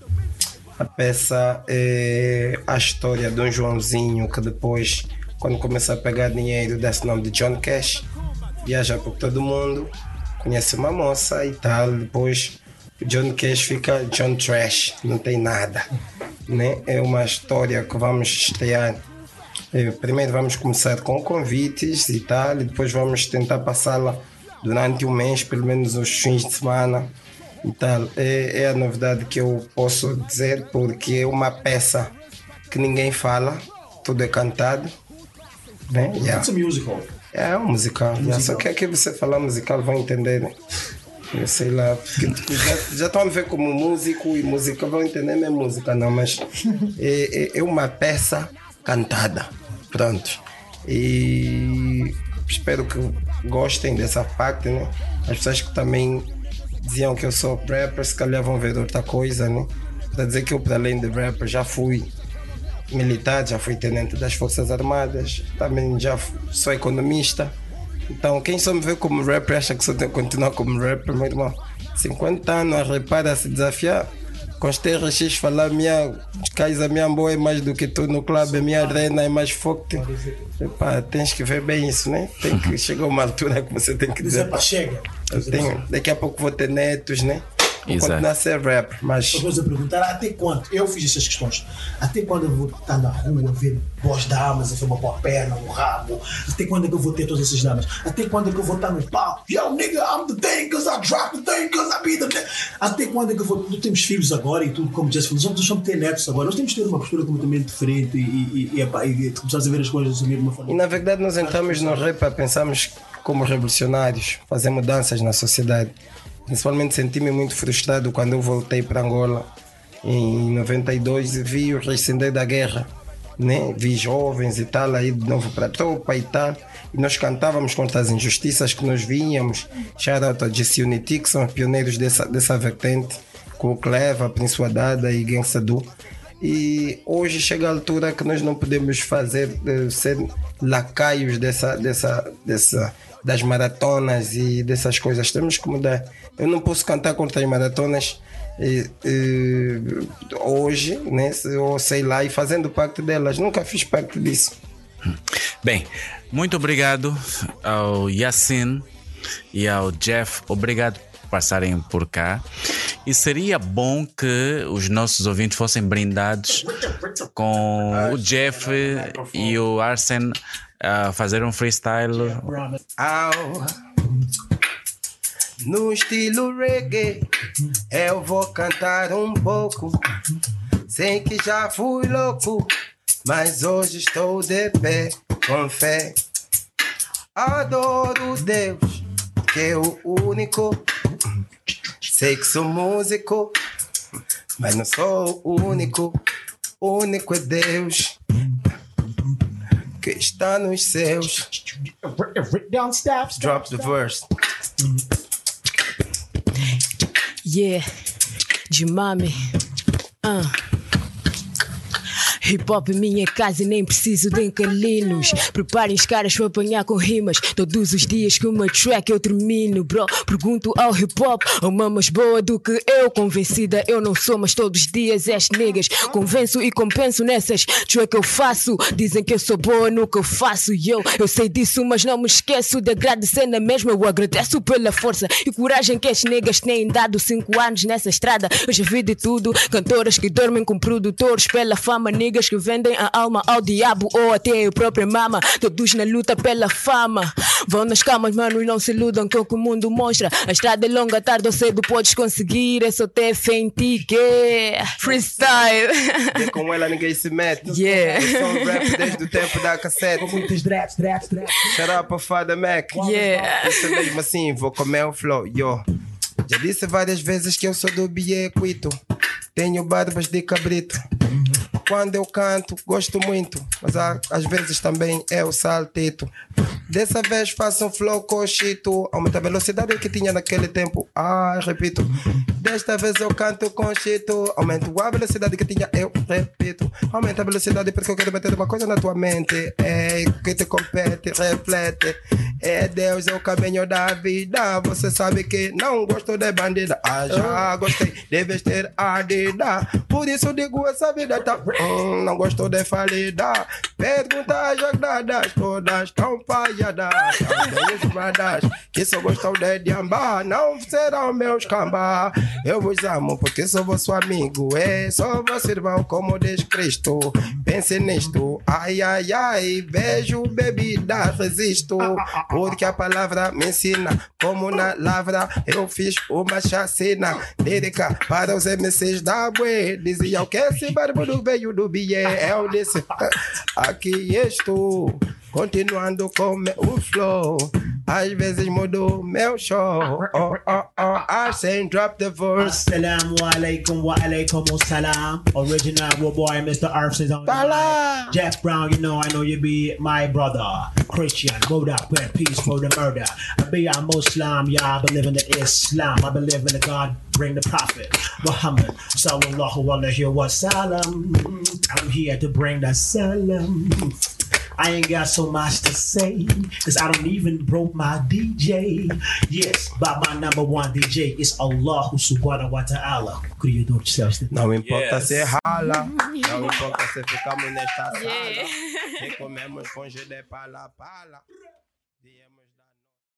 A peça é a história de um Joãozinho que depois, quando começa a pegar dinheiro, dá-se o nome de John Cash, viaja por todo mundo, conhece uma moça e tal, depois John Cash fica John Trash, não tem nada. Né? É uma história que vamos estrear eh, Primeiro vamos começar com convites e tal, e depois vamos tentar passá-la durante um mês, pelo menos os fins de semana e tal. É, é a novidade que eu posso dizer, porque é uma peça que ninguém fala, tudo é cantado. Né? Yeah. It's a musical. É um musical. yeah. musical. Só que aqui você falar musical vão entender. né? Eu sei lá, porque tipo, já, estão a ver como músico e música vão entender minha música, não, mas é, é, é uma peça cantada. Pronto. E espero que gostem dessa parte, né? As pessoas que também diziam que eu sou rapper, se calhar vão ver outra coisa, né? Para dizer que eu, para além de rapper, já fui militar, já fui tenente das Forças Armadas, também já sou economista. Então, quem só me vê como rapper acha que só tenho que continuar como rapper, meu irmão. 50 anos repara, se desafiar. Com os TRX falar, minha casa, minha boa é mais do que tu no clube, minha arena é mais forte. Epá, tens que ver bem isso, né? Tem que chegar uma altura que você tem que dizer. Pá, chega. Eu tenho, daqui a pouco vou ter netos, né? Exato. continuar a ser rapper, mas Depois a perguntar até quando, eu fiz essas questões, até quando eu vou estar na rua a ver boas damas, a ver uma boa perna, um rabo, até quando é que eu vou ter todas essas damas, até quando é que eu vou estar no palco, yo nigga, I'm the thing, cause I drop the thing, cause I be the thing. Até quando é que eu vou, nós temos filhos agora e tudo, como já se falou, nós vamos ter netos agora, nós temos que ter uma postura completamente diferente e, e, e, epá, e começar a ver as coisas de uma forma. E na verdade nós entramos no rap a pensarmos como revolucionários, fazer mudanças na sociedade. Principalmente senti-me muito frustrado quando eu voltei para Angola em 92 e vi o rescender da guerra. Né? Vi jovens e tal aí de novo para a tropa e tal. E nós cantávamos contra as injustiças que nós víamos. Shout out a Jesse que são os pioneiros dessa, dessa vertente, com o Cleva, Prince Wadada e Gangsta Du. E hoje chega a altura que nós não podemos fazer eh, ser lacaios dessa, dessa, dessa, das maratonas e dessas coisas. Temos que mudar. Eu não posso cantar contra as maratonas eh, eh, hoje, né? ou sei lá, e fazendo parte delas. Nunca fiz parte disso. Bem, muito obrigado ao Yassin e ao Jeff. Obrigado por passarem por cá. E seria bom que os nossos ouvintes fossem brindados com o Jeff e o Arsen a fazer um freestyle. Au. No estilo reggae, eu vou cantar um pouco. Sei que já fui louco, mas hoje estou de pé, com fé. Adoro Deus, que é o único. Sei que sou músico, mas não sou o único. O único é Deus, que está nos céus. Drop the verse. Yeah, de mami. Hip hop é minha casa e nem preciso de encalinos. Preparem os caras para apanhar com rimas. Todos os dias que uma track eu termino, bro. Pergunto ao hip hop, uma mais boa do que eu. Convencida eu não sou, mas todos os dias és niggas. Convenço e compenso nessas track que eu faço. Dizem que eu sou boa no que eu faço. E eu, eu sei disso, mas não me esqueço de agradecer na mesma. Eu agradeço pela força e coragem que estes niggas têm dado. Cinco anos nessa estrada, eu já vi de tudo. Cantoras que dormem com produtores pela fama, niggas que vendem a alma ao diabo ou até a própria mama. Todos na luta pela fama. Vão nas camas, mano, e não se iludam com o que o mundo mostra. A estrada é longa, tarde ou cedo podes conseguir. É só ter fé em ti, que é freestyle. E com ela ninguém se mete. Yeah. Eu sou um rap desde o tempo da cassete. Muitos draps, draps, draps. Pra Fada Mac. Yeah. Isso mesmo assim, vou comer o flow. Yo. Já disse várias vezes que eu sou do Biequito. Tenho barbas de cabrito. Quando eu canto, gosto muito, mas há- às vezes também é o saltito. Dessa vez faço um flow cochito, aumenta a velocidade que tinha naquele tempo. Ah, repito. Desta vez eu canto com chito, aumento a velocidade que tinha, eu repito. Aumenta a velocidade porque eu quero meter uma coisa na tua mente. É que te compete, reflete. É Deus, é o caminho da vida. Você sabe que não gosto de bandida. Ah, já gostei de vestir ardida. Por isso digo essa vida tá. Hum, não gosto de falida. Perguntas agradadas, todas tão falhadas. Os bradas que só gostam de diambar. Não serão meus cambá. Eu vos amo porque sou vosso amigo. É só vosso irmão como diz Cristo. Pense nisto. Ai, ai, ai. Vejo bebida, resisto. Porque a palavra me ensina. Como na lavra eu fiz uma chacina. Lírica para os MCs da Bue. Diziam que esse barbudo veio do Bié. Eu disse, aqui estou. Continuando com o flow. Às vezes mudou meu show. Oh, oh, oh. I say drop the verse. Assalamu alaikum wa alaikum salam. Original boy, Mr. Arf says on Bala. Jack Brown, you know I know you be my brother. Christian, moved up with peace for the murder. I be a Muslim, yeah, I believe in the Islam. I believe in the God, bring the Prophet Muhammad. Sallallahu alaihi wa sallam. I'm here to bring the salam. I ain't got so much to say, cause I don't even broke my DJ. Yes, but my number one DJ is Allah subhanahu wa ta'ala. Criador de céus. e terra. Não importa Yes. se rala, não importa se ficamos nesta sala. Que comemos com G de pala pala.